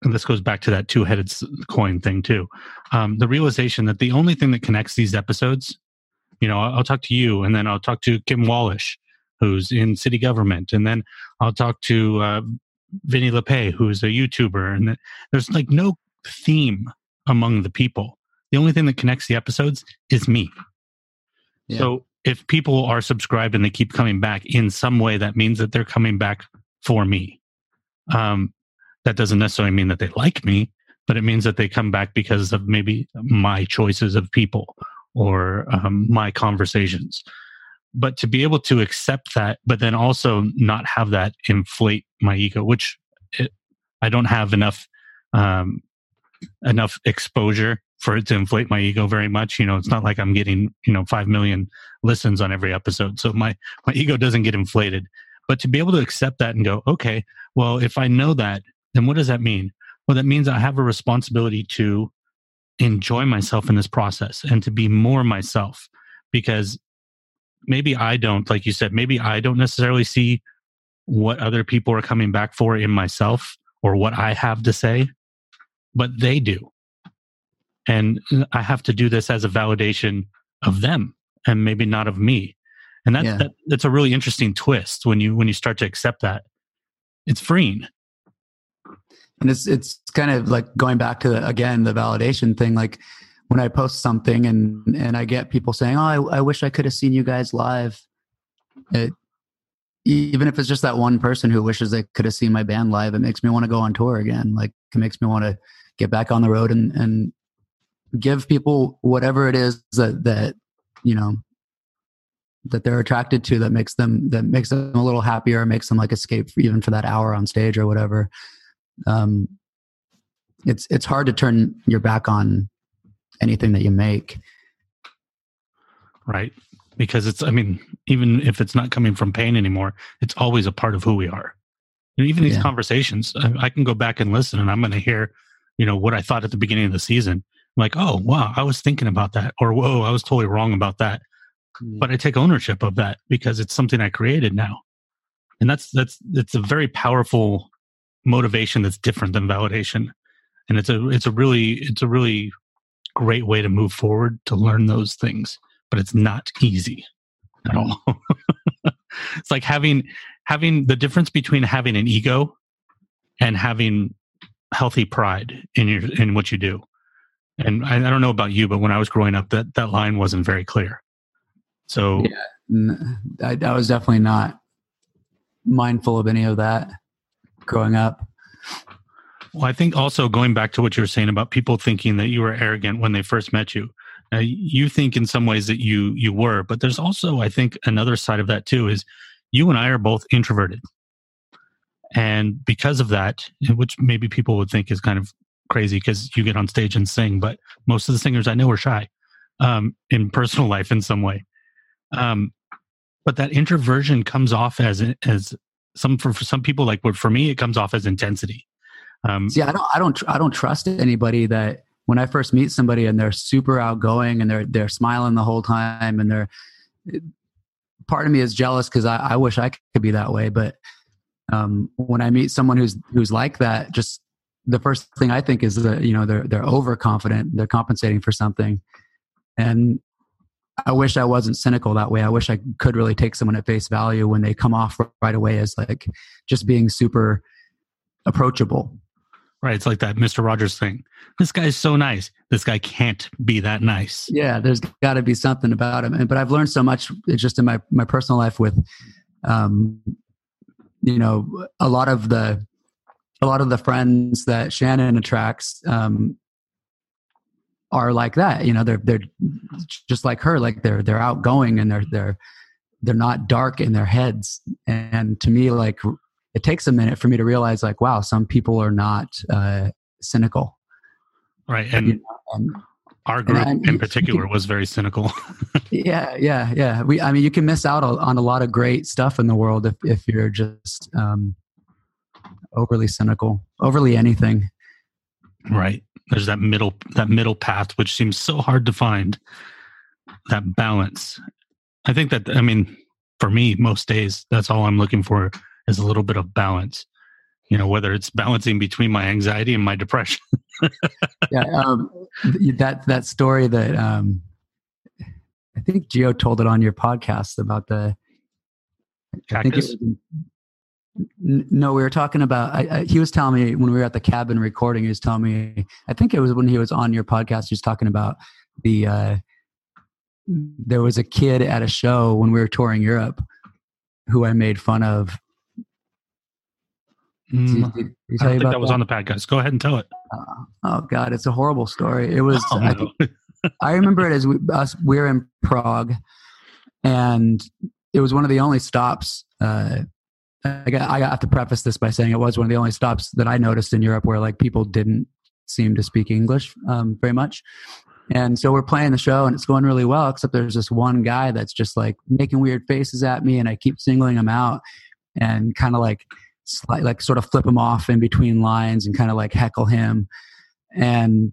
and this goes back to that two headed coin thing too. Um, the realization that the only thing that connects these episodes, you know, I'll, I'll talk to you, and then I'll talk to Kim Wallish, who's in city government, and then I'll talk to uh, Vinny LePay, who's a YouTuber, and there's like no theme among the people. The only thing that connects the episodes is me. Yeah. So if people are subscribed and they keep coming back in some way, that means that they're coming back for me. Um, that doesn't necessarily mean that they like me, but it means that they come back because of maybe my choices of people or um, my conversations. But to be able to accept that but then also not have that inflate my ego which it, i don't have enough um, enough exposure for it to inflate my ego very much. You know it's not like i'm getting you know 5 million listens on every episode so my my ego doesn't get inflated but to be able to accept that and go okay well if i know that then what does that mean well that means i have a responsibility to enjoy myself in this process and to be more myself because maybe I don't, like you said, maybe I don't necessarily see what other people are coming back for in myself or what I have to say, but they do. And uh, I have to do this as a validation of them and maybe not of me. And that's, yeah. that, that's a really interesting twist when you, when you start to accept that it's freeing. And it's, it's kind of like going back to the, again, the validation thing. Like when I post something and and I get people saying, "Oh, I, I wish I could have seen you guys live." It, even if it's just that one person who wishes they could have seen my band live, it makes me want to go on tour again. Like it makes me want to get back on the road and and give people whatever it is that that you know that they're attracted to that makes them that makes them a little happier makes them like escape for, even for that hour on stage or whatever um it's it's hard to turn your back on anything that you make. Right. Because it's, I mean, even if it's not coming from pain anymore, it's always a part of who we are. You know, even these yeah. conversations, I, I, can go back and listen and I'm going to hear, you know, what I thought at the beginning of the season. I'm like, oh, wow, I was thinking about that. Or, whoa, I was totally wrong about that. But I take ownership of that because it's something I created now. And that's, that's, it's a very powerful motivation that's different than validation. And it's a, it's a really, it's a really great way to move forward to learn those things, but it's not easy at all. it's like having having the difference between having an ego and having healthy pride in your in what you do. And I, I don't know about you, but when I was growing up, that that line wasn't very clear. So yeah, I, I was definitely not mindful of any of that growing up. Well, I think also going back to what you were saying about people thinking that you were arrogant when they first met you. Uh, you think in some ways that you you were, but there's also I think another side of that too is you and I are both introverted. And because of that, which maybe people would think is kind of crazy because you get on stage and sing, but most of the singers I know are shy um, in personal life in some way. Um, but that introversion comes off as as some for, for some people like for me it comes off as intensity. Um, See, I don't, I don't, I don't trust anybody that when I first meet somebody and they're super outgoing and they're they're smiling the whole time and they're part of me is jealous because I, I wish I could be that way, but um, when I meet someone who's who's like that, just the first thing I think is that you know they're they're overconfident, they're compensating for something, and I wish I wasn't cynical that way. I wish I could really take someone at face value when they come off right away as like just being super approachable. Right. It's like that Mr. Rogers thing. This guy's so nice. This guy can't be that nice. Yeah, there's got to be something about him. But I've learned so much just in my, my personal life with, um, you know, a lot of the, a lot of the friends that Shannon attracts, um, are like that. You know, they're they're just like her. Like they're they're outgoing and they're they're they're not dark in their heads. And to me, like it takes a minute for me to realize, like, wow, some people are not uh, cynical. Right, and, you know, and our group and, in particular was very cynical. yeah, yeah, yeah. We, I mean, you can miss out on a lot of great stuff in the world if if you're just um, overly cynical, overly anything. Right there's that middle that middle path which seems so hard to find that balance i think that i mean for me most days that's all i'm looking for is a little bit of balance you know whether it's balancing between my anxiety and my depression yeah um, that that story that um i think geo told it on your podcast about the Cactus? I think it was no, we were talking about. I, I, he was telling me when we were at the cabin recording. He was telling me. I think it was when he was on your podcast. He was talking about the. Uh, there was a kid at a show when we were touring Europe, who I made fun of. Mm, did, did I think that, that, was on the podcast. Go ahead and tell it. Uh, oh God, it's a horrible story. It was. Oh, no. I, I, remember it as we, us. We we're in Prague, and it was one of the only stops. Uh, I got, I have to preface this by saying it was one of the only stops that I noticed in Europe where like people didn't seem to speak English um, very much. And so we're playing the show and it's going really well, except there's this one guy that's just like making weird faces at me and I keep singling him out and kind of like, like sort of flip him off in between lines and kind of like heckle him. And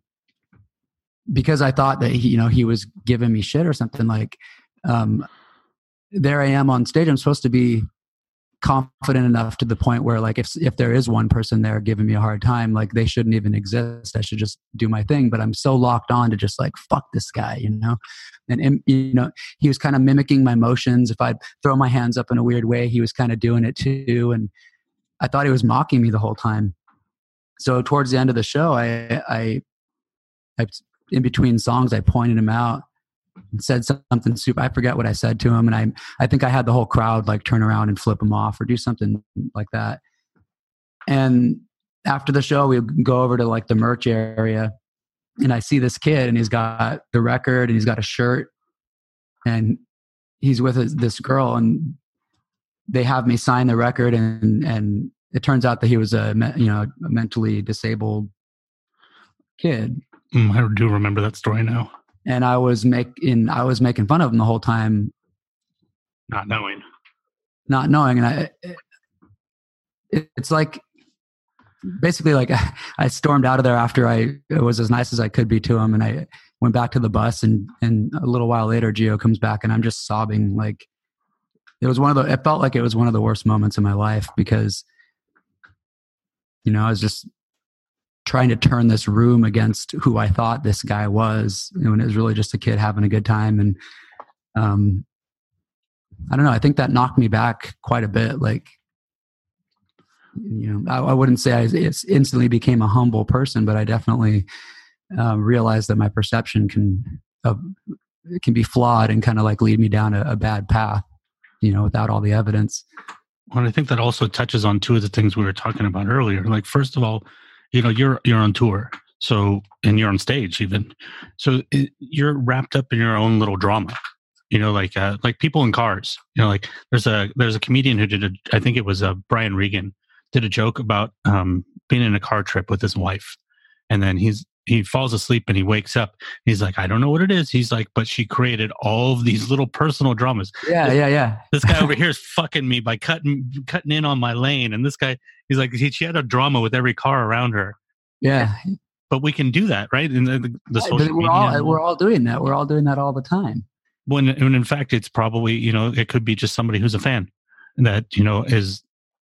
because I thought that he, you know, he was giving me shit or something like, um, there I am on stage. I'm supposed to be confident enough to the point where like if if there is one person there giving me a hard time like they shouldn't even exist. I should just do my thing. But i'm so locked on to just like fuck this guy you know? And, you know he was kind of mimicking my motions. If i'd throw my hands up in a weird way he was kind of doing it too. And i thought he was mocking me the whole time. So towards the end of the show i i, I in between songs i pointed him out said something super. I forget what I said to him, and I I think I had the whole crowd like turn around and flip him off or do something like that. And after the show, we go over to like the merch area, and I see this kid, and he's got the record, and he's got a shirt, and he's with this girl, and they have me sign the record, and and it turns out that he was a you know a mentally disabled kid. Mm, I do remember that story now and I was making I was making fun of him the whole time, not knowing, not knowing, and I it, it's like basically like I stormed out of there after I it was as nice as I could be to him, and I went back to the bus, and and a little while later, Geo comes back, and I'm just sobbing. Like it was one of the it felt like it was one of the worst moments in my life because you know I was just trying to turn this room against who I thought this guy was when it was really just a kid having a good time. And um, I don't know. I think that knocked me back quite a bit. Like, you know, I, I wouldn't say I instantly became a humble person, but I definitely uh, realized that my perception can uh, can be flawed and kind of like lead me down a, a bad path. You know, without all the evidence. Well, I think that also touches on two of the things we were talking about earlier. Like, first of all, you know you're you're on tour so and you're on stage even so it, you're wrapped up in your own little drama you know like uh, like people in cars you know like there's a there's a comedian who did a i think it was uh, brian regan did a joke about um, being in a car trip with his wife, and then he's he falls asleep and he wakes up. He's like, I don't know what it is. He's like, but she created all of these little personal dramas. Yeah, this, yeah, yeah. This guy over here is fucking me by cutting cutting in on my lane, and this guy, he's like, he, she had a drama with every car around her. Yeah, but we can do that, right? In the, the, the social we're all we're all doing that. We're all doing that all the time. When, when in fact, it's probably you know it could be just somebody who's a fan that you know is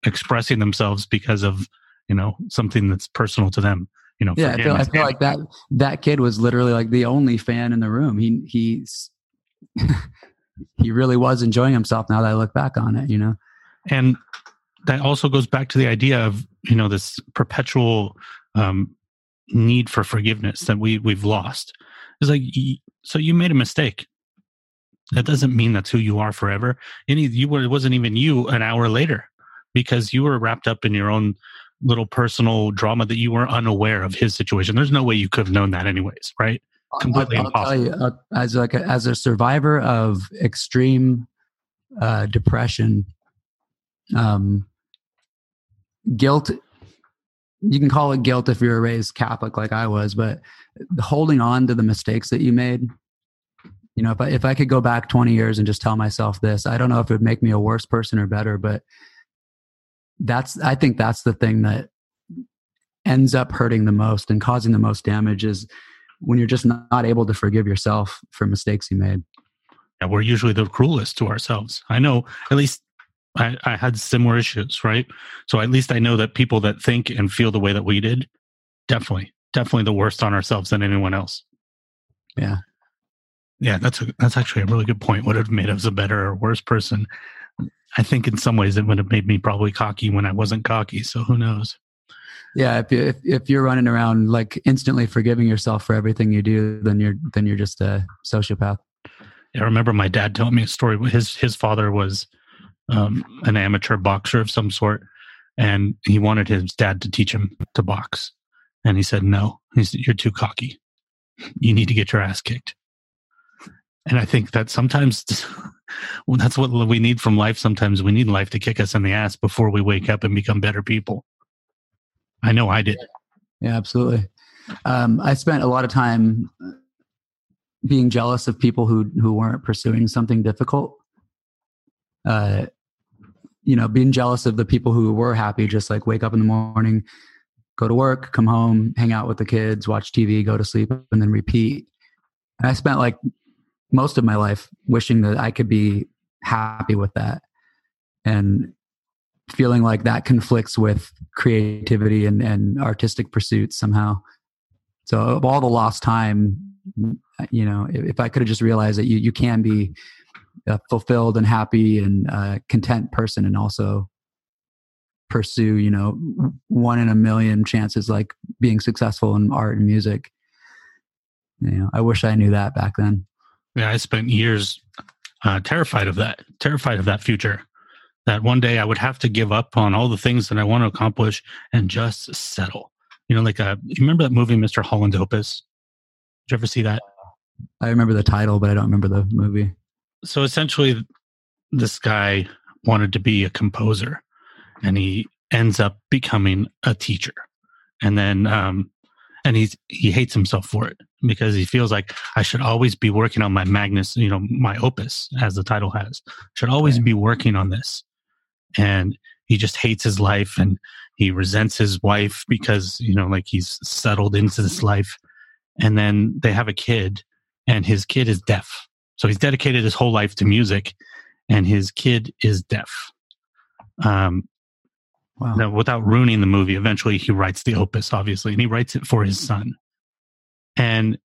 expressing themselves because of you know something that's personal to them you know yeah I feel, I feel, like that that kid was literally like the only fan in the room he he's he really was enjoying himself now that i look back on it you know and that also goes back to the idea of you know this perpetual um, need for forgiveness that we we've lost it's like so you made a mistake that doesn't mean that's who you are forever any you were it wasn't even you an hour later because you were wrapped up in your own little personal drama that you were unaware of his situation. There's no way you could have known that anyways, right? Completely I'll, I'll impossible. You, uh, as like a, as a survivor of extreme uh, depression, um, guilt. You can call it guilt if you're raised Catholic like I was, but holding on to the mistakes that you made. You know, if I if I could go back 20 years and just tell myself this, I don't know if it would make me a worse person or better, but that's i think that's the thing that ends up hurting the most and causing the most damage is when you're just not able to forgive yourself for mistakes you made yeah we're usually the cruelest to ourselves i know at least I, I had similar issues right so at least i know that people that think and feel the way that we did definitely definitely the worst on ourselves than anyone else yeah yeah that's a, that's actually a really good point would have made us a better or worse person I think in some ways it would have made me probably cocky when I wasn't cocky. So who knows? Yeah, if, you, if if you're running around like instantly forgiving yourself for everything you do, then you're then you're just a sociopath. Yeah, I remember my dad telling me a story. His his father was um, an amateur boxer of some sort, and he wanted his dad to teach him to box, and he said no. Said, "You're too cocky. You need to get your ass kicked." And I think that sometimes well, that's what we need from life. Sometimes we need life to kick us in the ass before we wake up and become better people. I know I did. Yeah, absolutely. Um, I spent a lot of time being jealous of people who who weren't pursuing something difficult. Uh, you know, being jealous of the people who were happy, just like wake up in the morning, go to work, come home, hang out with the kids, watch TV, go to sleep, and then repeat. And I spent like most of my life wishing that I could be happy with that and feeling like that conflicts with creativity and, and artistic pursuits somehow. So of all the lost time, you know, if, I could have just realized that you, you can be a fulfilled and happy and uh, content person and also pursue, you know, one in a million chances like being successful in art and music. You know, I wish I knew that back then. Yeah, I spent years uh, terrified of that, terrified of that future. That one day I would have to give up on all the things that I want to accomplish and just settle. You know, like a, uh, you remember that movie, Mr. Holland's Opus? Did you ever see that? I remember the title, but I don't remember the movie. So essentially, this guy wanted to be a composer, and he ends up becoming a teacher. And then um, and he's he hates himself for it because he feels like I should always be working on my Magnus, you know, my opus, as the title has. Should always be working on this, and he just hates his life and he resents his wife because you know, like he's settled into this life, and then they have a kid, and his kid is deaf, so he's dedicated his whole life to music, and his kid is deaf. Um, Wow. Now, without ruining the movie, eventually he writes the opus, obviously, and he writes it for his son. And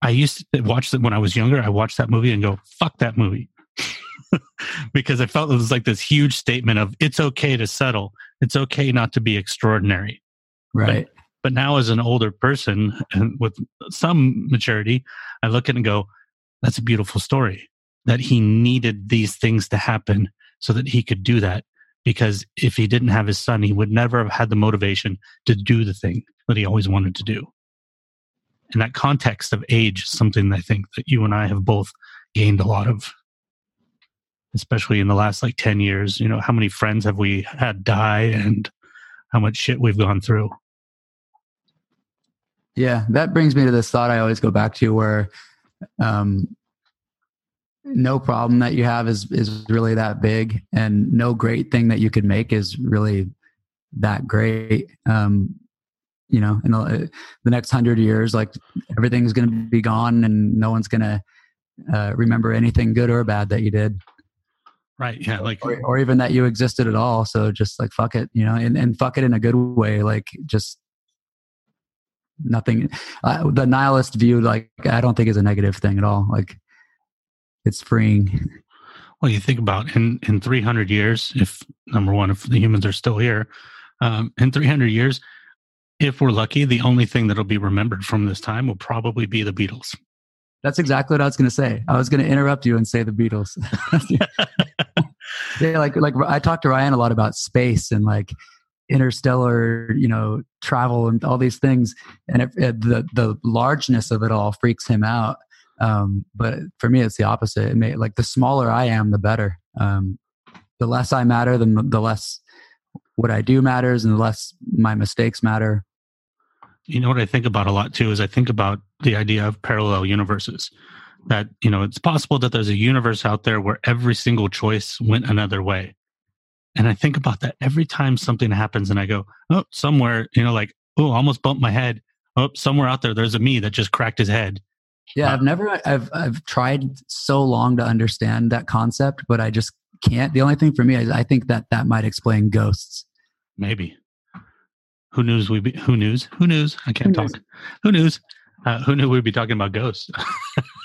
I used to watch it when I was younger. I watched that movie and go, fuck that movie. because I felt it was like this huge statement of it's okay to settle. It's okay not to be extraordinary. Right. But, but now, as an older person and with some maturity, I look at it and go, that's a beautiful story that he needed these things to happen so that he could do that because if he didn't have his son, he would never have had the motivation to do the thing that he always wanted to do. And that context of age is something I think that you and I have both gained a lot of, especially in the last like 10 years. You know, how many friends have we had die and how much shit we've gone through. Yeah, that brings me to this thought I always go back to where um, no problem that you have is is really that big, and no great thing that you could make is really that great. Um, you know, in the, the next hundred years, like everything's going to be gone, and no one's going to uh, remember anything good or bad that you did. Right. Yeah. Like, or, or, even that you existed at all. So just like fuck it, you know, and, and fuck it in a good way. Like just nothing. Uh, the nihilist view, like I don't think is a negative thing at all. Like it's freeing. Well, you think about in in 300 years, if number one, if the humans are still here, um, in 300 years, if we're lucky, the only thing that'll be remembered from this time will probably be the Beatles. That's exactly what I was going to say. I was going to interrupt you and say the Beatles. yeah, like like I talked to Ryan a lot about space and like interstellar, you know, travel and all these things, and it, it, the the largeness of it all freaks him out. Um, but for me, it's the opposite. It may, like the smaller I am, the better. Um, the less I matter, the the less what I do matters, and the less my mistakes matter. You know what I think about a lot too is I think about the idea of parallel universes. That you know, it's possible that there's a universe out there where every single choice went another way. And I think about that every time something happens and I go, oh, somewhere, you know, like, oh, almost bumped my head. Oh, somewhere out there, there's a me that just cracked his head. Yeah, uh, I've never, I've, I've tried so long to understand that concept, but I just can't. The only thing for me is I think that that might explain ghosts. Maybe. Who knows? We be, who knows? Who knows? I can't who talk. Who knows? Uh, who knew we'd be talking about ghosts?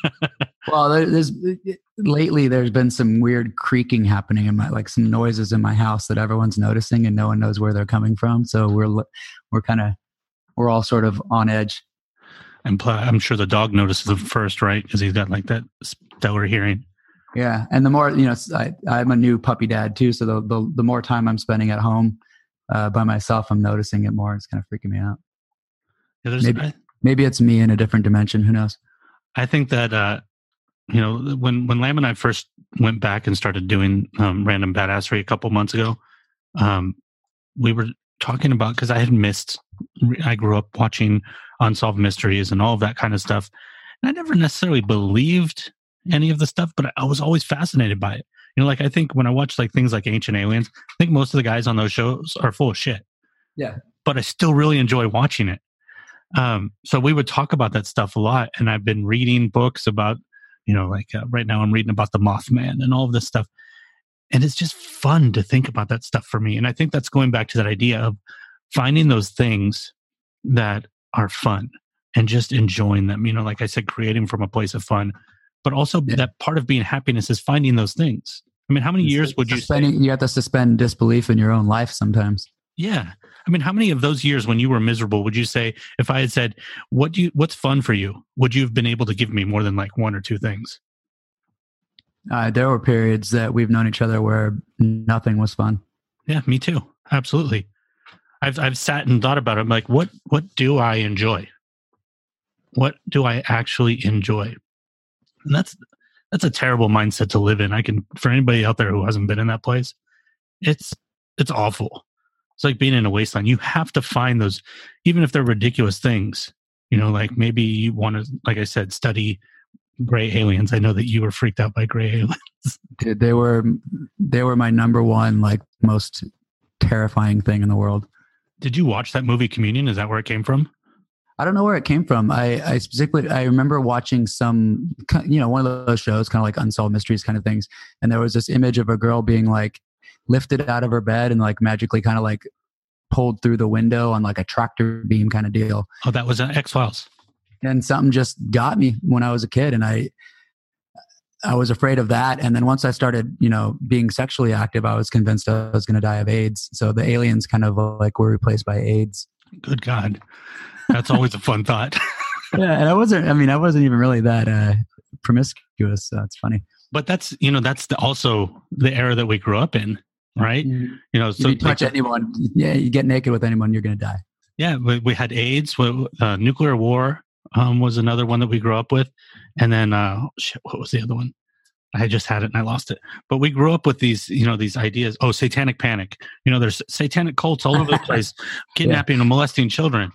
well, there's lately there's been some weird creaking happening in my like some noises in my house that everyone's noticing and no one knows where they're coming from. So we're we're kind of we're all sort of on edge. And I'm sure the dog notices it first, right? Because he's got like that stellar hearing. Yeah, and the more you know, I, I'm a new puppy dad too. So the the, the more time I'm spending at home uh, by myself, I'm noticing it more. It's kind of freaking me out. Yeah, maybe, I, maybe it's me in a different dimension. Who knows? I think that uh, you know when when Lam and I first went back and started doing um, random badassery a couple months ago, um, we were talking about because I had missed. I grew up watching unsolved mysteries and all of that kind of stuff. And I never necessarily believed any of the stuff, but I was always fascinated by it. You know, like I think when I watch like things like Ancient Aliens, I think most of the guys on those shows are full of shit. Yeah. But I still really enjoy watching it. Um, so we would talk about that stuff a lot, and I've been reading books about, you know, like uh, right now I'm reading about the Mothman and all of this stuff, and it's just fun to think about that stuff for me. And I think that's going back to that idea of finding those things that are fun and just enjoying them. You know, like I said, creating from a place of fun, but also yeah. that part of being happiness is finding those things. I mean, how many years would you say? You have to suspend disbelief in your own life sometimes. Yeah. I mean, how many of those years when you were miserable would you say if I had said, "What do you what's fun for you?" would you have been able to give me more than like one or two things? Uh, there were periods that we've known each other where nothing was fun. Yeah, me too. Absolutely. I've I've sat and thought about it. I'm like, what what do I enjoy? What do I actually enjoy? And that's that's a terrible mindset to live in. I can for anybody out there who hasn't been in that place, it's it's awful. It's like being in a wasteland. You have to find those, even if they're ridiculous things. You know, like maybe you want to, like I said, study gray aliens. I know that you were freaked out by gray aliens. Dude, they were they were my number one like most terrifying thing in the world. Did you watch that movie Communion? Is that where it came from? I don't know where it came from. I, I specifically I remember watching some you know one of those shows, kind of like unsolved mysteries kind of things, and there was this image of a girl being like lifted out of her bed and like magically kind of like pulled through the window on like a tractor beam kind of deal. Oh, that was an X Files. And something just got me when I was a kid, and I I was afraid of that. And then once I started, you know, being sexually active, I was convinced I was going to die of AIDS. So the aliens kind of like were replaced by AIDS. Good God, that's always a fun thought. yeah, and I wasn't. I mean, I wasn't even really that uh, promiscuous. So it's funny. But that's you know that's the, also the era that we grew up in right? Mm-hmm. You know, so you touch like, anyone, yeah, you get naked with anyone, you're going to die. Yeah, we, we had AIDS. Uh, nuclear war um, was another one that we grew up with, and then uh, shit, what was the other one? I just had it and I lost it. But we grew up with these, you know, these ideas. Oh, satanic panic. You know, there's satanic cults all over the place, kidnapping yeah. and molesting children.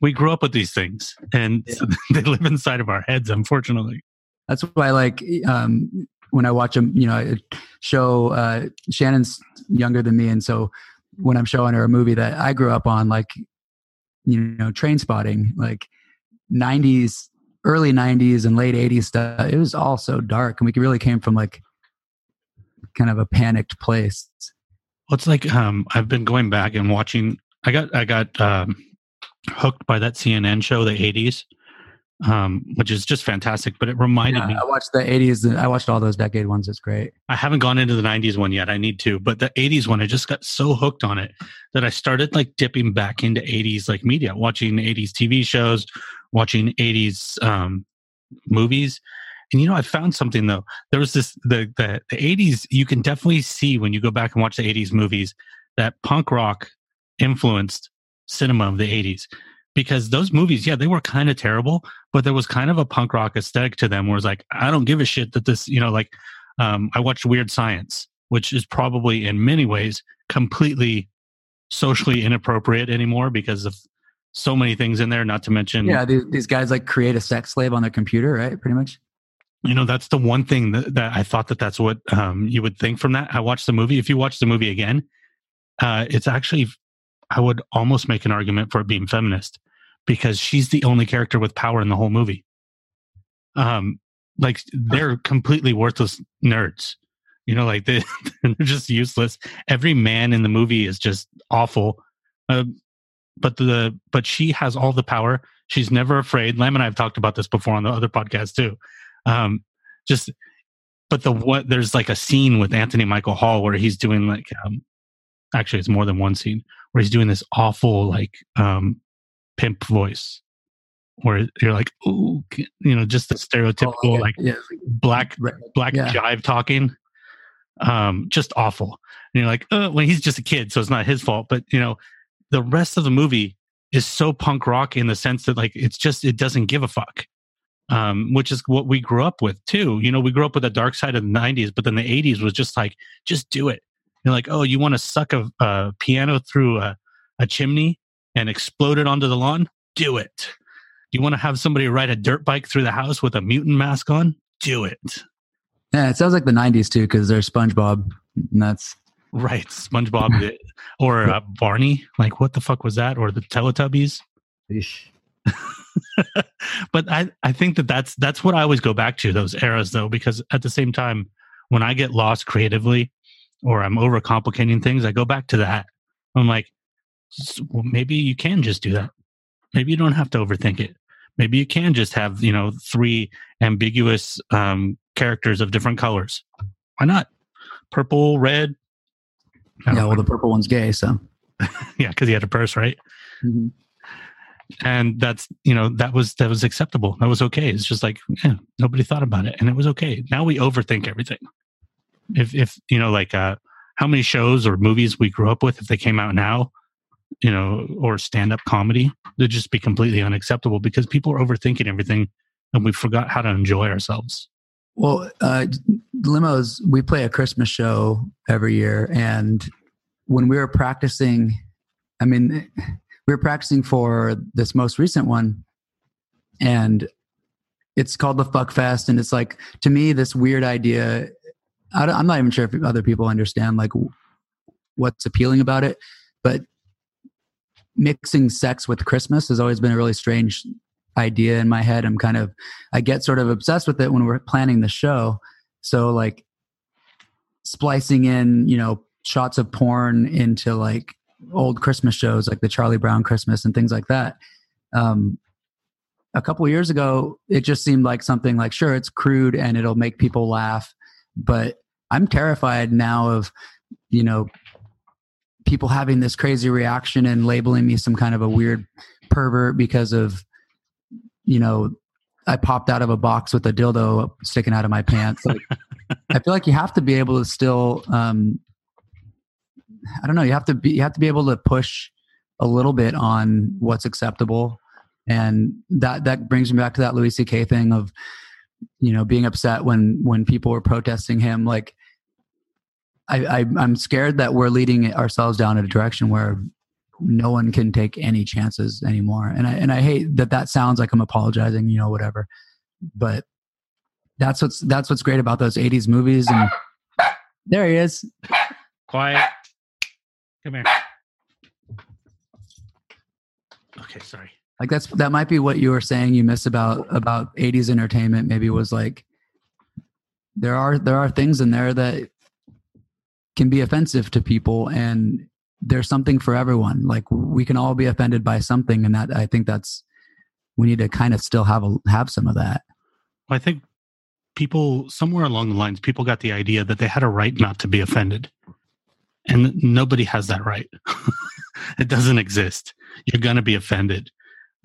We grew up with these things, and yeah. they live inside of our heads. Unfortunately, that's why, like, um, when I watch a, you know, show. Uh, Shannon's younger than me, and so when I'm showing her a movie that I grew up on, like, you know, Trainspotting, like 90s early 90s and late 80s stuff it was all so dark and we really came from like kind of a panicked place well it's like um i've been going back and watching i got i got um hooked by that cnn show the 80s um which is just fantastic but it reminded yeah, me i watched the 80s i watched all those decade ones it's great i haven't gone into the 90s one yet i need to but the 80s one i just got so hooked on it that i started like dipping back into 80s like media watching 80s tv shows watching 80s um, movies. And you know, I found something though. There was this the, the the 80s. You can definitely see when you go back and watch the 80s movies that punk rock influenced cinema of the 80s because those movies, yeah, they were kind of terrible, but there was kind of a punk rock aesthetic to them where it's like, I don't give a shit that this, you know, like um, I watched Weird Science, which is probably in many ways completely socially inappropriate anymore because of so many things in there, not to mention. Yeah, these, these guys like create a sex slave on their computer, right? Pretty much. You know, that's the one thing that, that I thought that that's what um, you would think from that. I watched the movie. If you watch the movie again, uh, it's actually, I would almost make an argument for it being feminist because she's the only character with power in the whole movie. Um, like they're completely worthless nerds. You know, like they, they're just useless. Every man in the movie is just awful. Uh, but the but she has all the power. She's never afraid. Lam and I have talked about this before on the other podcast too. Um, just but the what there's like a scene with Anthony Michael Hall where he's doing like um, actually it's more than one scene where he's doing this awful like um, pimp voice where you're like oh you know just the stereotypical oh, like yeah. black black yeah. jive talking um just awful. And you're like uh, well he's just a kid so it's not his fault but you know the rest of the movie is so punk rock in the sense that like it's just it doesn't give a fuck um, which is what we grew up with too. You know we grew up with the dark side of the 90s but then the 80s was just like just do it you're like oh you want to suck a, a piano through a, a chimney and explode it onto the lawn do it you want to have somebody ride a dirt bike through the house with a mutant mask on do it yeah it sounds like the 90s too because there's spongebob and that's Right, SpongeBob or uh, Barney. Like, what the fuck was that? Or the Teletubbies. but I, I think that that's that's what I always go back to those eras though, because at the same time, when I get lost creatively or I'm overcomplicating things, I go back to that. I'm like, well, maybe you can just do that. Maybe you don't have to overthink it. Maybe you can just have you know three ambiguous um, characters of different colors. Why not? Purple, red, yeah, well, the purple one's gay, so yeah, because he had a purse, right? Mm-hmm. And that's you know that was that was acceptable. That was okay. It's just like yeah, nobody thought about it, and it was okay. Now we overthink everything. If if you know like uh, how many shows or movies we grew up with, if they came out now, you know, or stand up comedy, they'd just be completely unacceptable because people are overthinking everything, and we forgot how to enjoy ourselves. Well, uh, limos, we play a Christmas show every year, and when we were practicing, I mean, we were practicing for this most recent one, and it's called the Fuck Fest, and it's like to me this weird idea. I am not even sure if other people understand like what's appealing about it, but mixing sex with Christmas has always been a really strange idea in my head. I'm kind of, I get sort of obsessed with it when we're planning the show. So like splicing in, you know, shots of porn into like old Christmas shows, like the Charlie Brown Christmas and things like that. Um, a couple years ago, it just seemed like something like, sure, it's crude and it'll make people laugh, but I'm terrified now of, you know, people having this crazy reaction and labeling me some kind of a weird pervert because of you know, I popped out of a box with a dildo sticking out of my pants. Like, I feel like you have to be able to still, um, I don't know, you have to be, you have to be able to push a little bit on what's acceptable. And that, that brings me back to that Louis C.K. thing of, you know being upset when when people were protesting him like I, I i'm scared that we're leading ourselves down in a direction where no one can take any chances anymore and i and i hate that that sounds like i'm apologizing you know whatever but that's what's that's what's great about those 80s movies and there he is Quiet. Come here. Okay, sorry. like that's that might be what you were saying you miss about about 80s entertainment maybe was like there are there are things in there that can be offensive to people and there's something for everyone like we can all be offended by something and that i think that's we need to kind of still have a have some of that I think people somewhere along the lines, people got the idea that they had a right not to be offended, and nobody has that right. it doesn't exist. You're going to be offended.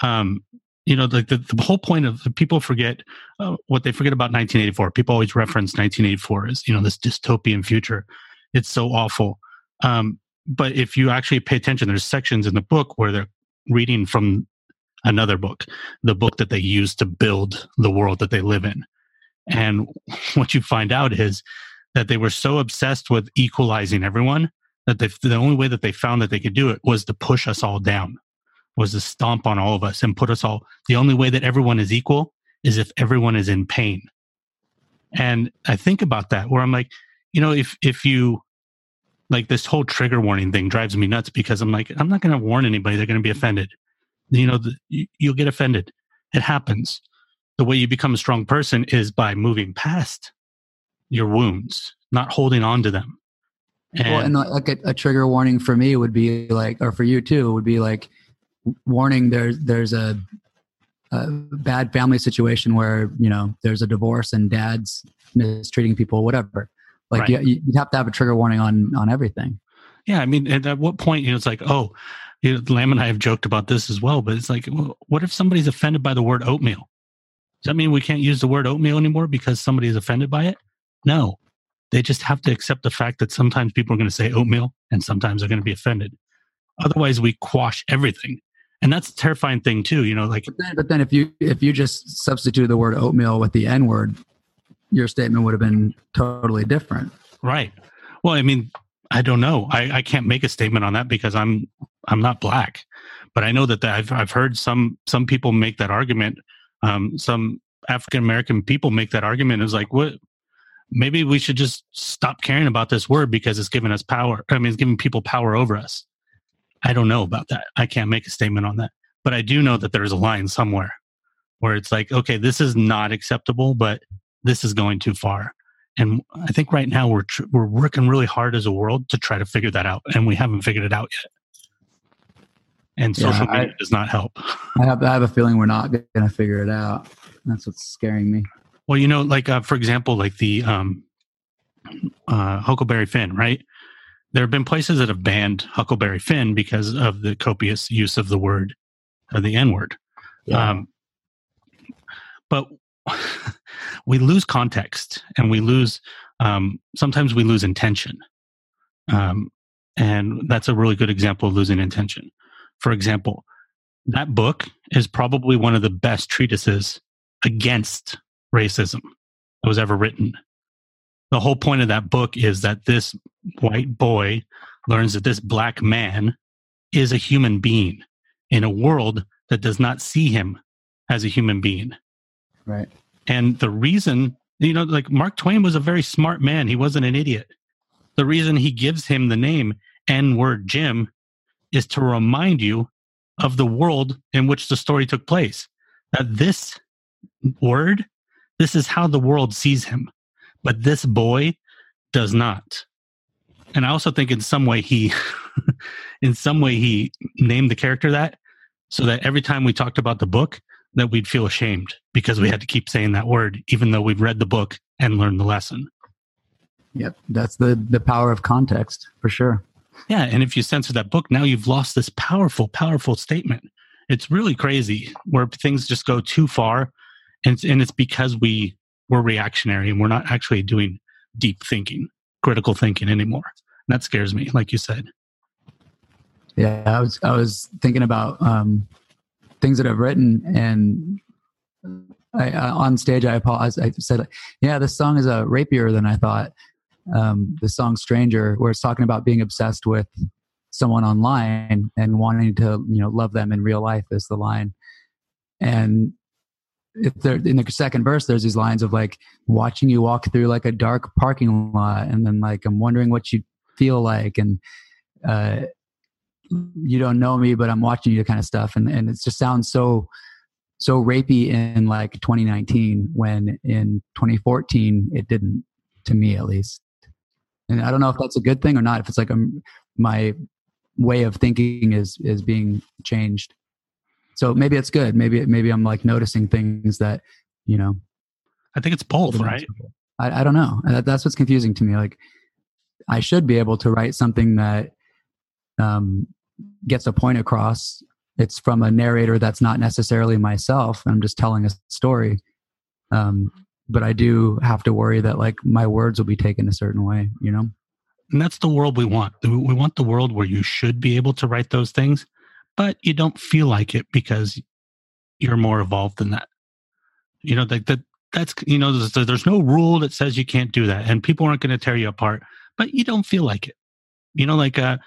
Um, you know, like the, the whole point of people forget uh, what they forget about 1984. People always reference 1984 as you know this dystopian future. It's so awful. Um, but if you actually pay attention, there's sections in the book where they're reading from another book, the book that they use to build the world that they live in. And what you find out is that they were so obsessed with equalizing everyone that they, the only way that they found that they could do it was to push us all down, was to stomp on all of us and put us all. The only way that everyone is equal is if everyone is in pain. And I think about that where I'm like, you know, if if you like this whole trigger warning thing drives me nuts because I'm like, I'm not going to warn anybody; they're going to be offended. You know, the, you, you'll get offended. It happens. The way you become a strong person is by moving past your wounds, not holding on to them. And, well, and like a, a trigger warning for me would be like or for you too would be like warning there's there's a, a bad family situation where you know there's a divorce and dad's mistreating people whatever like Right. you, have to have a trigger warning on on everything Yeah, I mean, at what point, you know, it's like, oh, you know, Lam and I have joked about this as well, but it's like, well, what if somebody's offended by the word oatmeal? Does that mean we can't use the word oatmeal anymore because somebody is offended by it? No. They just have to accept the fact that sometimes people are going to say oatmeal and sometimes they're going to be offended. Otherwise, we quash everything. And that's a terrifying thing, too. You know, like, but then, but then if you if you just substitute the word oatmeal with the n word your statement would have been totally different right. Well, I mean, I don't know. I, I can't make a statement on that because I'm I'm not black, but I know that I've I've heard some some people make that argument. Um, some African American people make that argument. It's like, what? Maybe we should just stop caring about this word because it's giving us power. I mean, it's giving people power over us. I don't know about that. I can't make a statement on that, but I do know that there's a line somewhere where it's like, okay, this is not acceptable, but this is going too far. And I think right now we're tr- we're working really hard as a world to try to figure that out, and we haven't figured it out yet. And Yeah, social I- media does not help. i have i have a feeling we're not going to figure it out that's what's scaring me Well, you know, like uh, for example, like the um, uh, Huckleberry Finn, right? There have been places that have banned Huckleberry Finn because of the copious use of the word, or the N word. Um, but we lose context and we lose, um, sometimes we lose intention. Um, and that's a really good example of losing intention. For example, that book is probably one of the best treatises against racism that was ever written. The whole point of that book is that this white boy learns that this black man is a human being in a world that does not see him as a human being. Right And the reason, you know, like Mark Twain was a very smart man. He wasn't an idiot. The reason he gives him the name N word Jim is to remind you of the world in which the story took place. That this word, this is how the world sees him. But this boy does not. And I also think in some way he in some way he named the character that so that every time we talked about the book that we'd feel ashamed because we had to keep saying that word even though we've read the book and learned the lesson. yep that's the the power of context for sure Yeah, and if you censor that book, now you've lost this powerful, powerful statement. It's really crazy where things just go too far, and it's, and it's because we we're reactionary and we're not actually doing deep thinking, critical thinking anymore. And that scares me, like you said. Yeah, I was I was thinking about um, things that I've written, and I, uh, on stage, I apologize. I said, "Yeah, this song is a uh, rapier than I thought." Um, the song "Stranger," where it's talking about being obsessed with someone online and wanting to, you know, love them in real life is the line. And if there in the second verse, there's these lines of like watching you walk through like a dark parking lot, and then like I'm wondering what you feel like, and uh, you don't know me, but I'm watching you, kind of stuff, and and it just sounds so so rapey in like 2019 when in 2014 it didn't to me at least. And i don't know if that's a good thing or not if it's like a, my way of thinking is is being changed. So maybe it's good. Maybe maybe i'm like noticing things that you know i think it's both right? I, I don't know. That's what's confusing to me. Like i should be able to write something that um, gets a point across it's from a narrator that's not necessarily myself i'm just telling a story. Um, but i do have to worry that like my words will be taken a certain way you know? And that's the world we want. We want the world where you should be able to write those things but you don't feel like it because you're more evolved than that. You know that that that's you know there's, there's no rule that says you can't do that and people aren't going to tear you apart but you don't feel like it. You know like uh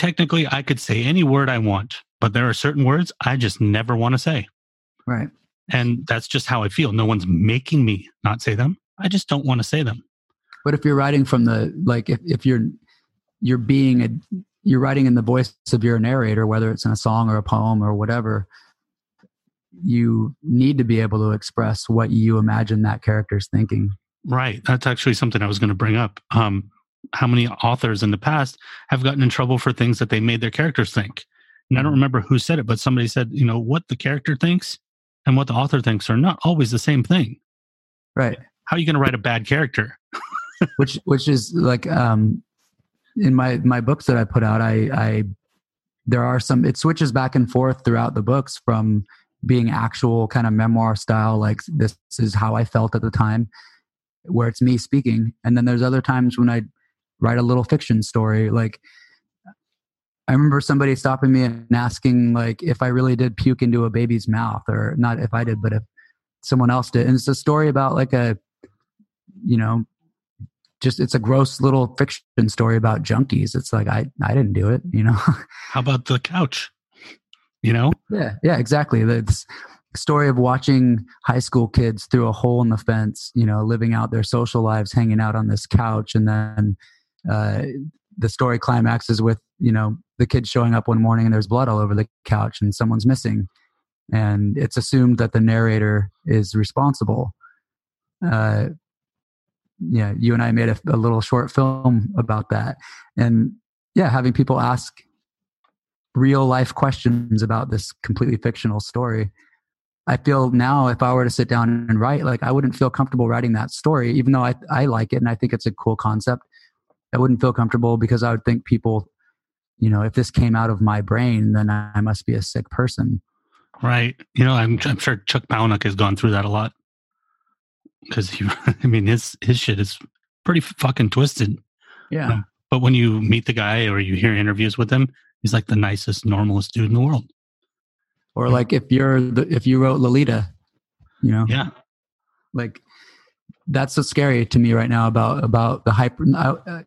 technically I could say any word I want, but there are certain words I just never want to say. Right. And that's just how I feel. No one's making me not say them. I just don't want to say them. But if you're writing from the like if, if you're you're being a you're writing in the voice of your narrator, whether it's in a song or a poem or whatever, you need to be able to express what you imagine that character's thinking. Right. That's actually something I was going to bring up. Um, how many authors in the past have gotten in trouble for things that they made their characters think. And I don't mm-hmm. remember who said it, but somebody said, you know, what the character thinks and what the author thinks are not always the same thing. Right. How are you going to write a bad character? which which is like um in my my books that I put out, I I there are some it switches back and forth throughout the books from being actual kind of memoir style like this is how I felt at the time where it's me speaking and then there's other times when I write a little fiction story like i remember somebody stopping me and asking like if i really did puke into a baby's mouth or not if i did but if someone else did. And it's a story about like a you know just it's a gross little fiction story about junkies. It's like i i didn't do it you know? How about the couch? You know? Yeah yeah exactly. That's story of watching high school kids through a hole in the fence you know living out their social lives hanging out on this couch and then uh, the story climaxes with you know the kid showing up one morning and there's blood all over the couch and someone's missing. And it's assumed that the narrator is responsible. Uh, yeah you and i made a, a little short film about that. And yeah having people ask real life questions about this completely fictional story I feel now if I were to sit down and write, like I wouldn't feel comfortable writing that story, even though I, I like it and I think it's a cool concept. I wouldn't feel comfortable because I would think people, you know, if this came out of my brain, then I must be a sick person. Right. You know, I'm, I'm sure Chuck Palahniuk has gone through that a lot because he, I mean, his his shit is pretty fucking twisted. Yeah. but when you meet the guy or you hear interviews with him, he's like the nicest, normalest dude in the world. Or like if you're the if you wrote Lolita, you know, yeah, like that's so scary to me right now about about the hyper. Uh,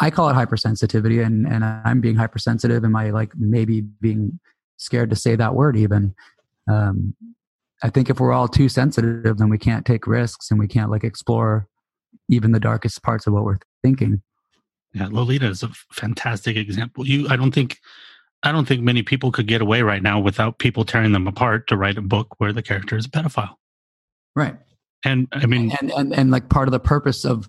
I call it hypersensitivity, and and I'm being hypersensitive. Am I like maybe being scared to say that word even? Um, I think if we're all too sensitive, then we can't take risks and we can't like explore even the darkest parts of what we're thinking. Yeah, Lolita is a fantastic example. You, I don't think, I don't think many people could get away right now without people tearing them apart to write a book where the character is a pedophile. Right. And I mean, and and and like part of the purpose of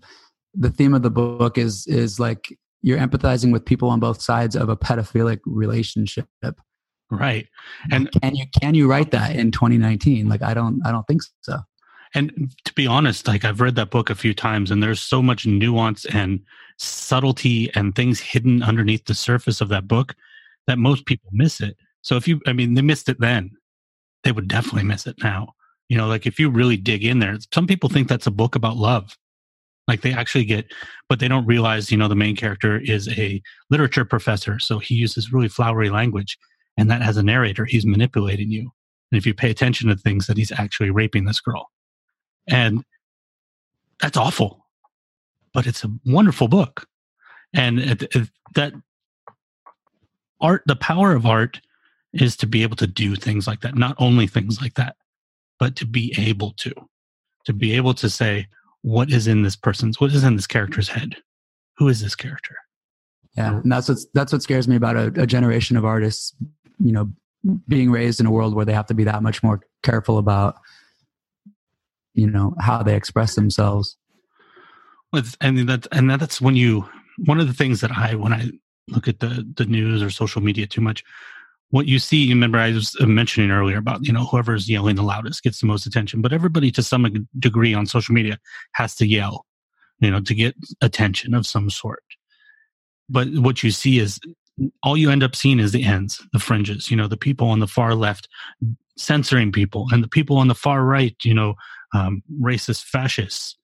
the theme of the book is is like you're empathizing with people on both sides of a pedophilic relationship. Right. And can you can you write that in 2019 like i don't i don't think so. And to be honest like i've read that book a few times and there's so much nuance and subtlety and things hidden underneath the surface of that book that most people miss it. So if you i mean they missed it then they would definitely miss it now. You know like if you really dig in there some people think that's a book about love like they actually get, but they don't realize, you know, the main character is a literature professor. So he uses really flowery language and that has a narrator. He's manipulating you. and if you pay attention to things that he's actually raping this girl and that's awful but it's a wonderful book and it, it, that art the power of art is to be able to do things like that not only things like that but to be able to to be able to say what is in this person's what is in this character's head? Who is this character? Yeah and that's what's that's what scares me about a, a generation of artists you know being raised in a world where they have to be that much more careful about you know how they express themselves. With and that and that's when you one of the things that i when i look at the the news or social media too much what you see remember i was mentioning earlier about you know whoever's yelling the loudest gets the most attention but everybody to some degree on social media has to yell you know to get attention of some sort. But what you see is all you end up seeing is the ends the fringes you know the people on the far left censoring people and the people on the far right you know um, racist fascists.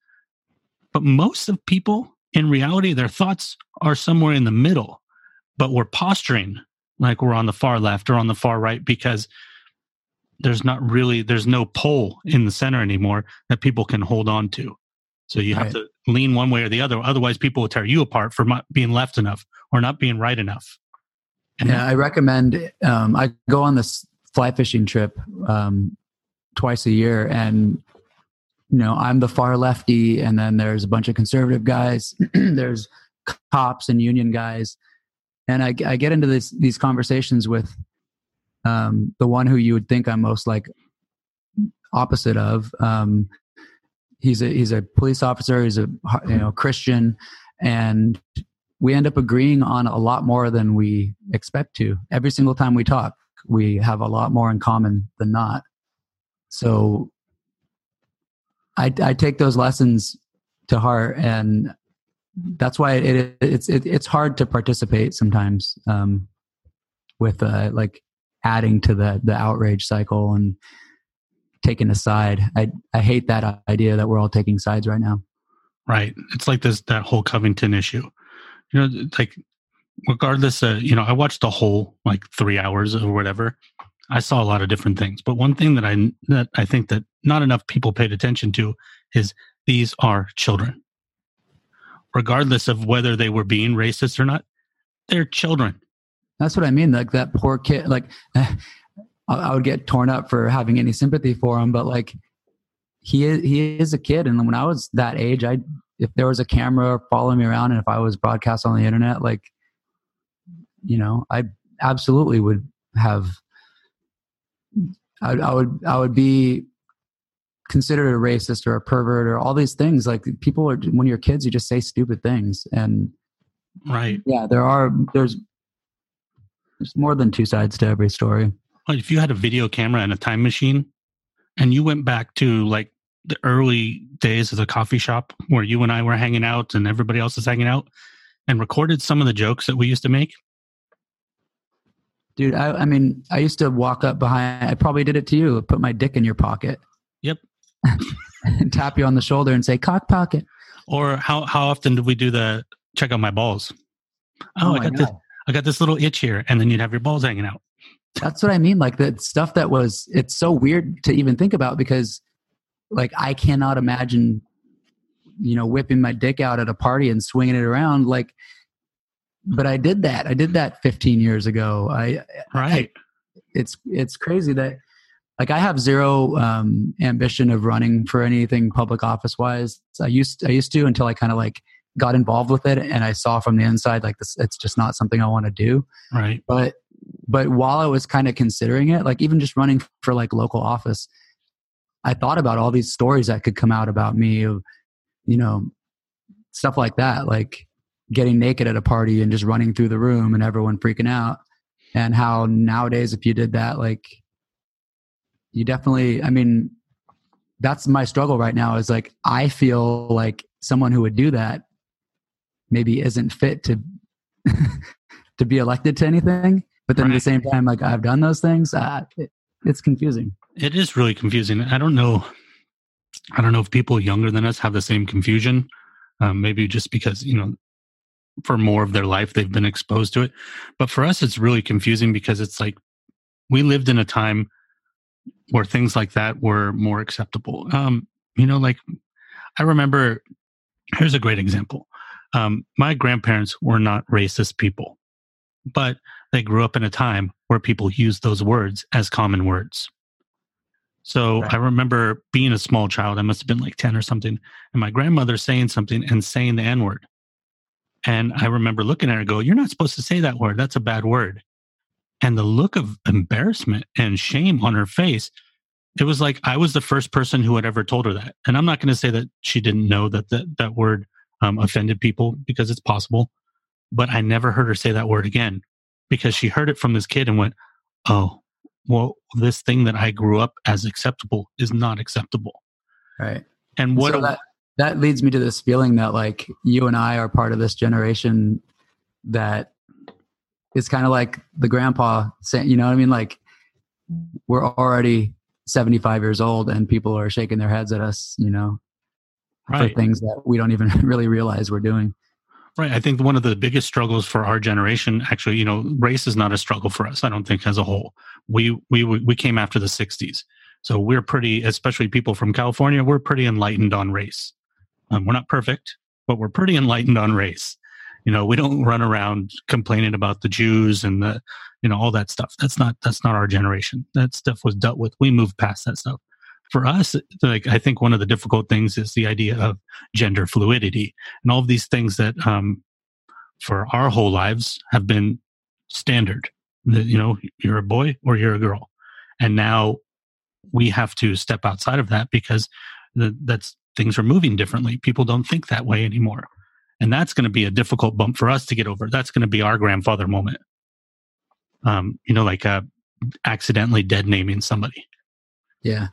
But most of people in reality their thoughts are somewhere in the middle but we're posturing like we're on the far left or on the far right because there's not really there's no pole in the center anymore that people can hold on to. So you have right. to lean one way or the other. Otherwise people will tear you apart for not being left enough or not being right enough. And yeah i recommend um, i go on this fly fishing trip um, twice a year and you know i'm the far lefty and then there's a bunch of conservative guys there's cops and union guys and I, I get into this these conversations with um, the one who you would think I'm most like opposite of. Um, he's a he's a police officer. He's a you know Christian, and we end up agreeing on a lot more than we expect to. Every single time we talk, we have a lot more in common than not. So I, I take those lessons to heart, and that's why it, it's it, it's hard to participate sometimes um, with uh, like adding to the the outrage cycle and taking a side. I I hate that idea that we're all taking sides right now. Right. It's like this that whole Covington issue. You know, like regardless, uh, you know, I watched the whole like three hours or whatever. I saw a lot of different things, but one thing that I that I think that not enough people paid attention to is these are children regardless of whether they were being racist or not. They're children. That's what I mean. Like that poor kid, like I would get torn up for having any sympathy for him, but like he is, he is a kid. And when I was that age, I, if there was a camera following me around and if I was broadcast on the internet, like, you know, I absolutely would have, I, I would, I would be considered a racist or a pervert or all these things like people are when you're kids you just say stupid things. And right. yeah there are there's there's more than two sides to every story. If you had a video camera and a time machine and you went back to like the early days of the coffee shop where you and I were hanging out and everybody else is hanging out and recorded some of the jokes that we used to make? Dude I, I mean i used to walk up behind i probably did it to you put my dick in your pocket. Yep tap you on the shoulder and say cock pocket. Or how how often do we do the check out my balls? Oh, oh I got God. this I got this little itch here, and then you'd have your balls hanging out. That's what I mean. Like the stuff that was it's so weird to even think about because like I cannot imagine you know whipping my dick out at a party and swinging it around like but I did that. I did that 15 years ago. I right. I, it's it's crazy that like I have zero um, ambition of running for anything public office wise. I used I used to until I kind of like got involved with it and I saw from the inside like this it's just not something I want to do. Right. But but while I was kind of considering it, like even just running for like local office, I thought about all these stories that could come out about me of you know stuff like that, like getting naked at a party and just running through the room and everyone freaking out. And how nowadays if you did that like you definitely i mean that's my struggle right now is like i feel like someone who would do that maybe isn't fit to to be elected to anything. But then right. at the same time like i've done those things uh, it, it's confusing. It is really confusing. I don't know i don't know if people younger than us have the same confusion um, maybe just because you know for more of their life they've been exposed to it. But for us it's really confusing because it's like we lived in a time where things like that were more acceptable. Um, you know, like I remember. Here's a great example. Um, my grandparents were not racist people, but they grew up in a time where people used those words as common words. So right. I remember being a small child, I must have been like 10 or something, and my grandmother saying something and saying the N word. And I remember looking at her and go, You're not supposed to say that word. That's a bad word. And the look of embarrassment and shame on her face, it was like I was the first person who had ever told her that. And I'm not going to say that she didn't know that that, that word um, offended people because it's possible, but I never heard her say that word again because she heard it from this kid and went, Oh, well, this thing that I grew up as acceptable is not acceptable. Right. And what so that, that leads me to this feeling that like you and I are part of this generation that is kind of like the grandpa saying, you know what I mean? Like we're already 75 years old and people are shaking their heads at us, you know, right. for things that we don't even really realize we're doing. Right. I think one of the biggest struggles for our generation, actually, you know, race is not a struggle for us. I don't think as a whole. We we we came after the '60s, so we're pretty, especially people from California, we're pretty enlightened on race. Um, we're not perfect, but we're pretty enlightened on race. You know, we don't run around complaining about the Jews and the, you know, all that stuff. That's not that's not our generation. That stuff was dealt with. We moved past that stuff for us, like I think one of the difficult things is the idea of gender fluidity and all of these things that, um, for our whole lives have been standard. That you know, you're a boy or you're a girl, and now we have to step outside of that because that's things are moving differently. People don't think that way anymore, and that's going to be a difficult bump for us to get over. That's going to be our grandfather moment. Um, you know, like uh, accidentally dead naming somebody. Yeah,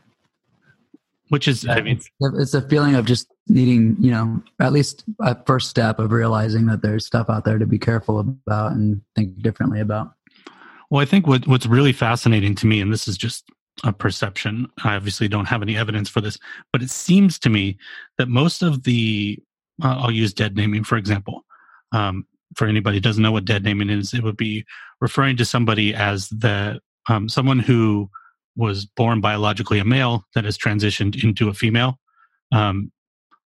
which is i mean it's a feeling of just needing you know at least a first step of realizing that there's stuff out there to be careful about and think differently about well i think what, what's really fascinating to me and this is just a perception i obviously don't have any evidence for this but it seems to me that most of the i'll use dead naming for example um, for anybody who doesn't know what dead naming is it would be referring to somebody as the um, someone who was born biologically a male that has transitioned into a female um,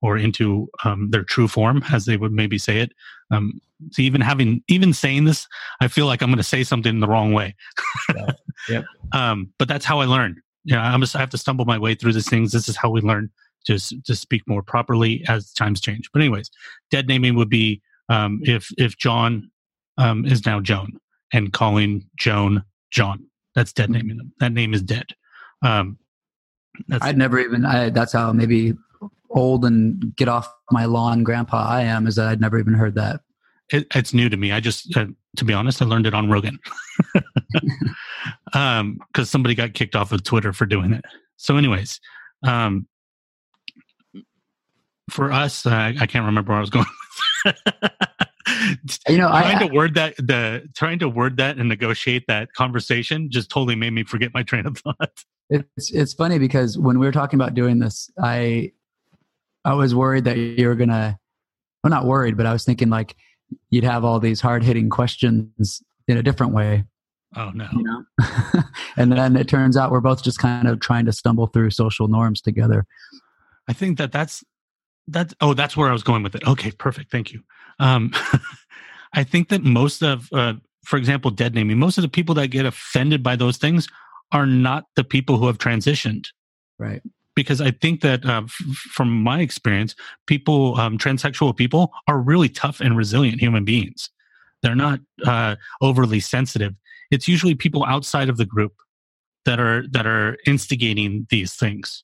or into um, their true form, as they would maybe say it. Um, so even having even saying this, I feel like I'm going to say something in the wrong way. yeah. Yep. Um, but that's how I learn. Yeah, I'm just I have to stumble my way through these things. This is how we learn to to speak more properly as times change. But anyways, dead naming would be um, if if John um, is now Joan and calling Joan John. That's dead mm-hmm. naming them. That name is dead. Um, I'd never even. I, that's how maybe old and get off my lawn, grandpa. I am is that I'd never even heard that. It, it's new to me. I just, uh, to be honest, I learned it on Rogan because um, somebody got kicked off of Twitter for doing it. So, anyways, um, for us, uh, I can't remember where I was going. you know, trying I, to word that the trying to word that and negotiate that conversation just totally made me forget my train of thought. It's it's funny because when we were talking about doing this, I I was worried that you were gonna well not worried, but I was thinking like you'd have all these hard hitting questions in a different way. Oh no. You know? and then it turns out we're both just kind of trying to stumble through social norms together. I think that that's that's oh that's where I was going with it. Okay, perfect. Thank you. Um, I think that most of, uh, for example, dead naming, most of the people that get offended by those things are not the people who have transitioned. Right. Because I think that uh, f- from my experience, people, um, transsexual people, are really tough and resilient human beings. They're not uh, overly sensitive. It's usually people outside of the group that are that are instigating these things,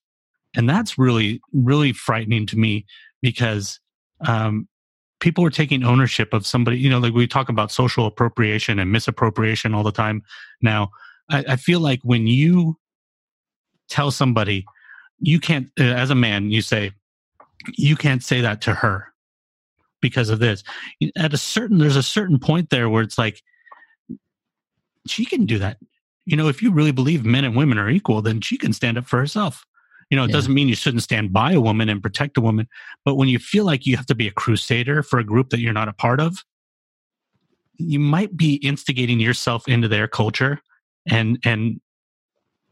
and that's really really frightening to me because um, people are taking ownership of somebody you know like we talk about social appropriation and misappropriation all the time now. I, I feel like when you tell somebody you can't uh, as a man you say you can't say that to her because of this. At a certain there's a certain point there where it's like she can do that. You know if you really believe men and women are equal then she can stand up for herself you know, it yeah. doesn't mean you shouldn't stand by a woman and protect a woman, but when you feel like you have to be a crusader for a group that you're not a part of, you might be instigating yourself into their culture and and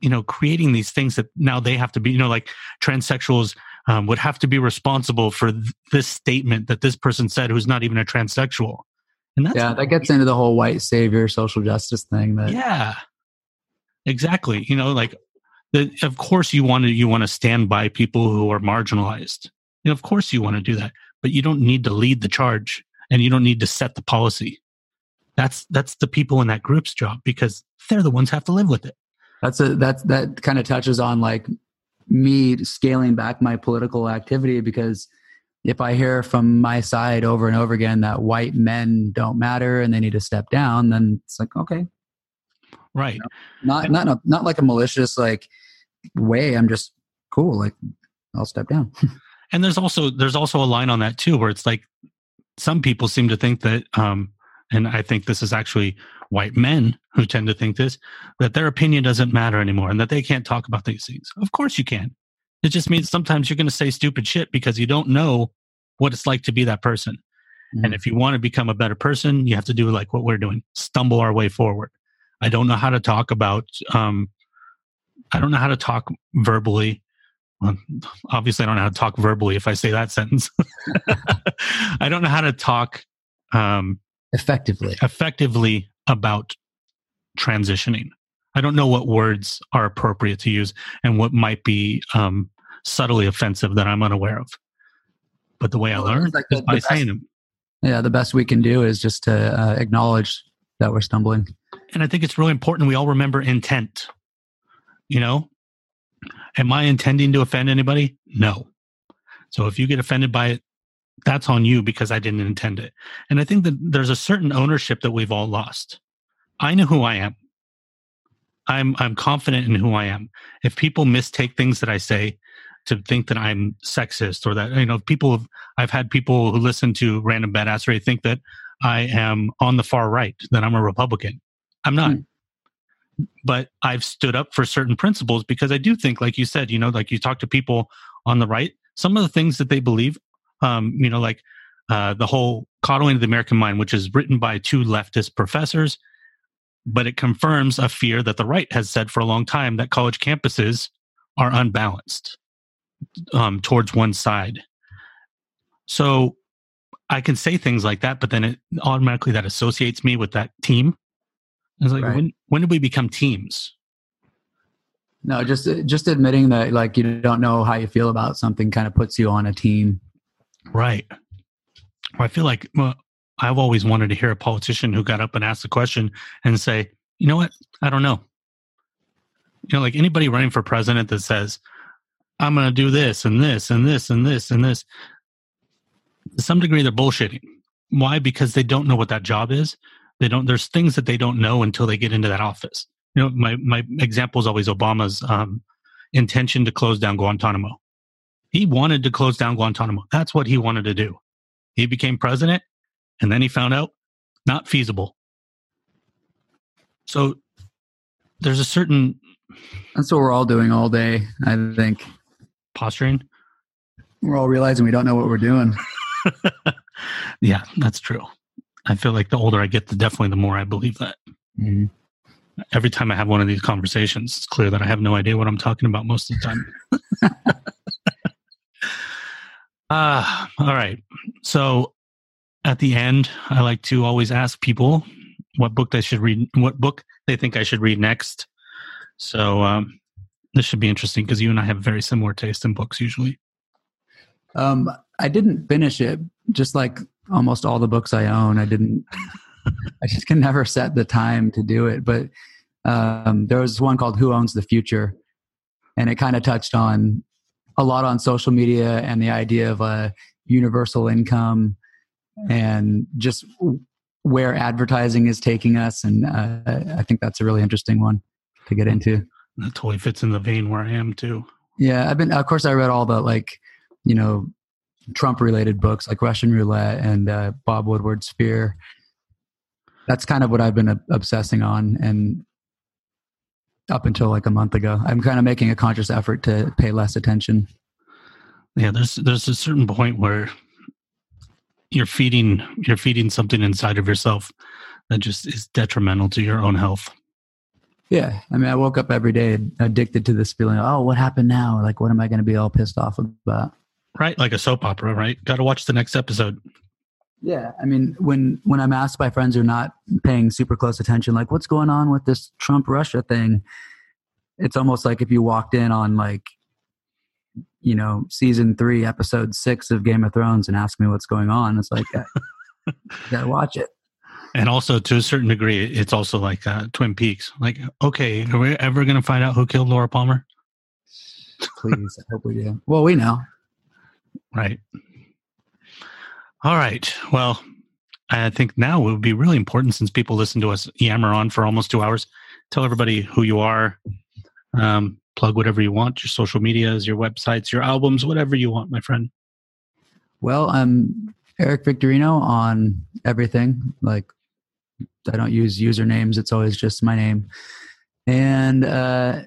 you know creating these things that now they have to be you know like transsexuals um, would have to be responsible for th- this statement that this person said who's not even a transsexual. And that's yeah that gets into the whole white savior social justice thing that yeah. Exactly. You know like the, of course you want to you want to stand by people who are marginalized. Know, of course you want to do that but you don't need to lead the charge and you don't need to set the policy. That's that's the people in that group's job because they're the ones have to live with it. That's a that's that kind of touches on like me scaling back my political activity because if I hear from my side over and over again that white men don't matter and they need to step down, then it's like okay, right? You know, not not not like a malicious like way. I'm just cool. Like I'll step down. and there's also there's also a line on that too where it's like some people seem to think that um and I think this is actually white men who tend to think this that their opinion doesn't matter anymore and that they can't talk about these things. Of course you can. It just means sometimes you're going to say stupid shit because you don't know what it's like to be that person. Mm-hmm. And if you want to become a better person, you have to do like what we're doing stumble our way forward. I don't know how to talk about, um, I don't know how to talk verbally. Well, obviously, I don't know how to talk verbally if I say that sentence. I don't know how to talk um, effectively effectively about transitioning. I don't know what words are appropriate to use and what might be um, subtly offensive that I'm unaware of. But the way I learned like is by best, saying them. Yeah, the best we can do is just to uh, acknowledge that we're stumbling. And I think it's really important we all remember intent. You know, am I intending to offend anybody? No. So if you get offended by it, that's on you because I didn't intend it. And I think that there's a certain ownership that we've all lost. I know who I am. I'm I'm confident in who I am. If people mistake things that I say to think that I'm sexist or that you know people have, I've had people who listen to random badassery think that I am on the far right, that I'm a Republican. I'm not. Mm. But I've stood up for certain principles because I do think, like you said, you know, like you talk to people on the right, some of the things that they believe um, you know, like uh, the whole coddling of the American mind, which is written by two leftist professors, but it confirms a fear that the right has said for a long time that college campuses are unbalanced um, towards one side. So I can say things like that, but then it automatically that associates me with that team. It's like right. when when did we become teams? No, just just admitting that like you don't know how you feel about something kind of puts you on a team Right. Well, I feel like well, I've always wanted to hear a politician who got up and asked a question and say, you know what? I don't know. You know, like anybody running for president that says, I'm going to do this and this and this and this and this. To some degree, they're bullshitting. Why? Because they don't know what that job is. They don't. There's things that they don't know until they get into that office. You know, my my example is always Obama's um, intention to close down Guantanamo. He wanted to close down Guantanamo. That's what he wanted to do. He became president and then he found out not feasible. So there's a certain. That's what we're all doing all day, I think. Posturing? We're all realizing we don't know what we're doing. yeah, that's true. I feel like the older I get, the definitely the more I believe that. Mm-hmm. Every time I have one of these conversations, it's clear that I have no idea what I'm talking about most of the time. Uh, all right. So at the end, I like to always ask people what book they should read, what book they think I should read next. So um, this should be interesting because you and I have very similar taste in books usually. Um, I didn't finish it, just like almost all the books I own. I didn't. I just can never set the time to do it. But um, there was one called "Who Owns the Future," and it kind of touched on a lot on social media and the idea of a universal income and just where advertising is taking us. And uh, I think that's a really interesting one to get into. That totally fits in the vein where I am too. Yeah, I've been. Of course, I read all the like, you know, Trump related books like Russian Roulette and uh, Bob Woodward's Fear. That's kind of what I've been obsessing on, and up until like a month ago. I'm kind of making a conscious effort to pay less attention. Yeah, there's there's a certain point where you're feeding you're feeding something inside of yourself that just is detrimental to your own health. Yeah, I mean, I woke up every day addicted to this feeling. Oh, what happened now? Like, what am I going to be all pissed off about? Right, like a soap opera, right? Got to watch the next episode. Yeah, I mean, when when I'm asked by friends who are not paying super close attention, like, what's going on with this Trump Russia thing? It's almost like if you walked in on like, you know, season three, episode six of Game of Thrones, and asked me what's going on. It's like, I gotta watch it. And also, to a certain degree, it's also like uh, Twin Peaks. Like, okay, are we ever going to find out who killed Laura Palmer? Please, I hope we do. Well, we know. Right. All right. Well, I think now it would be really important since people listen to us yammer on for almost two hours. Tell everybody who you are. Um, plug whatever you want your social medias, your websites, your albums, whatever you want, my friend. Well, I'm Eric Victorino on everything. Like, I don't use usernames, it's always just my name. And uh,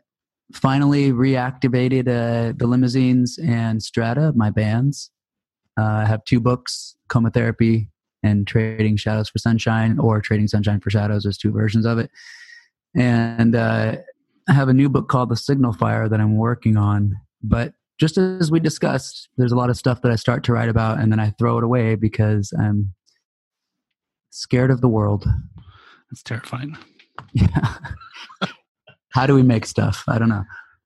finally reactivated uh, the limousines and strata my bands. Uh, i have two books coma therapy and trading shadows for sunshine or trading sunshine for shadows there's two versions of it. And uh, i have a new book called the signal fire that i'm working on. But just as we discussed there's a lot of stuff that i start to write about and then i throw it away because i'm scared of the world. That's terrifying. yeah how do we make stuff i don't know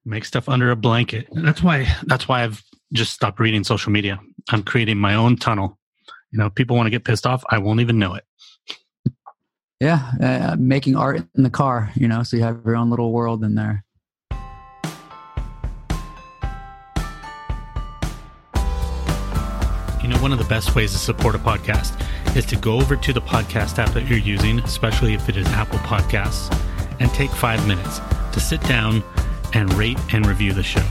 Make stuff under a blanket. That's why. That's why I've just stopped reading social media. I'm creating my own tunnel. You know, people want to get pissed off. I won't even know it. yeah uh, making art in the car you know so you have your own little world in there You know, one of the best ways to support a podcast is to go over to the podcast app that you're using, especially if it is Apple Podcasts, and take five minutes to sit down and rate and review the show.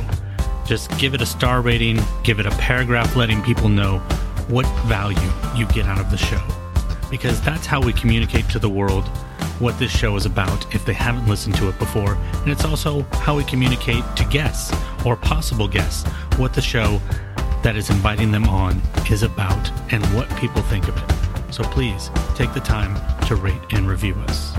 Just give it a star rating, give it a paragraph letting people know what value you get out of the show. Because that's how we communicate to the world what this show is about if they haven't listened to it before. And it's also how we communicate to guests or possible guests what the show that is inviting them on is about and what people think of it. So please take the time to rate and review us.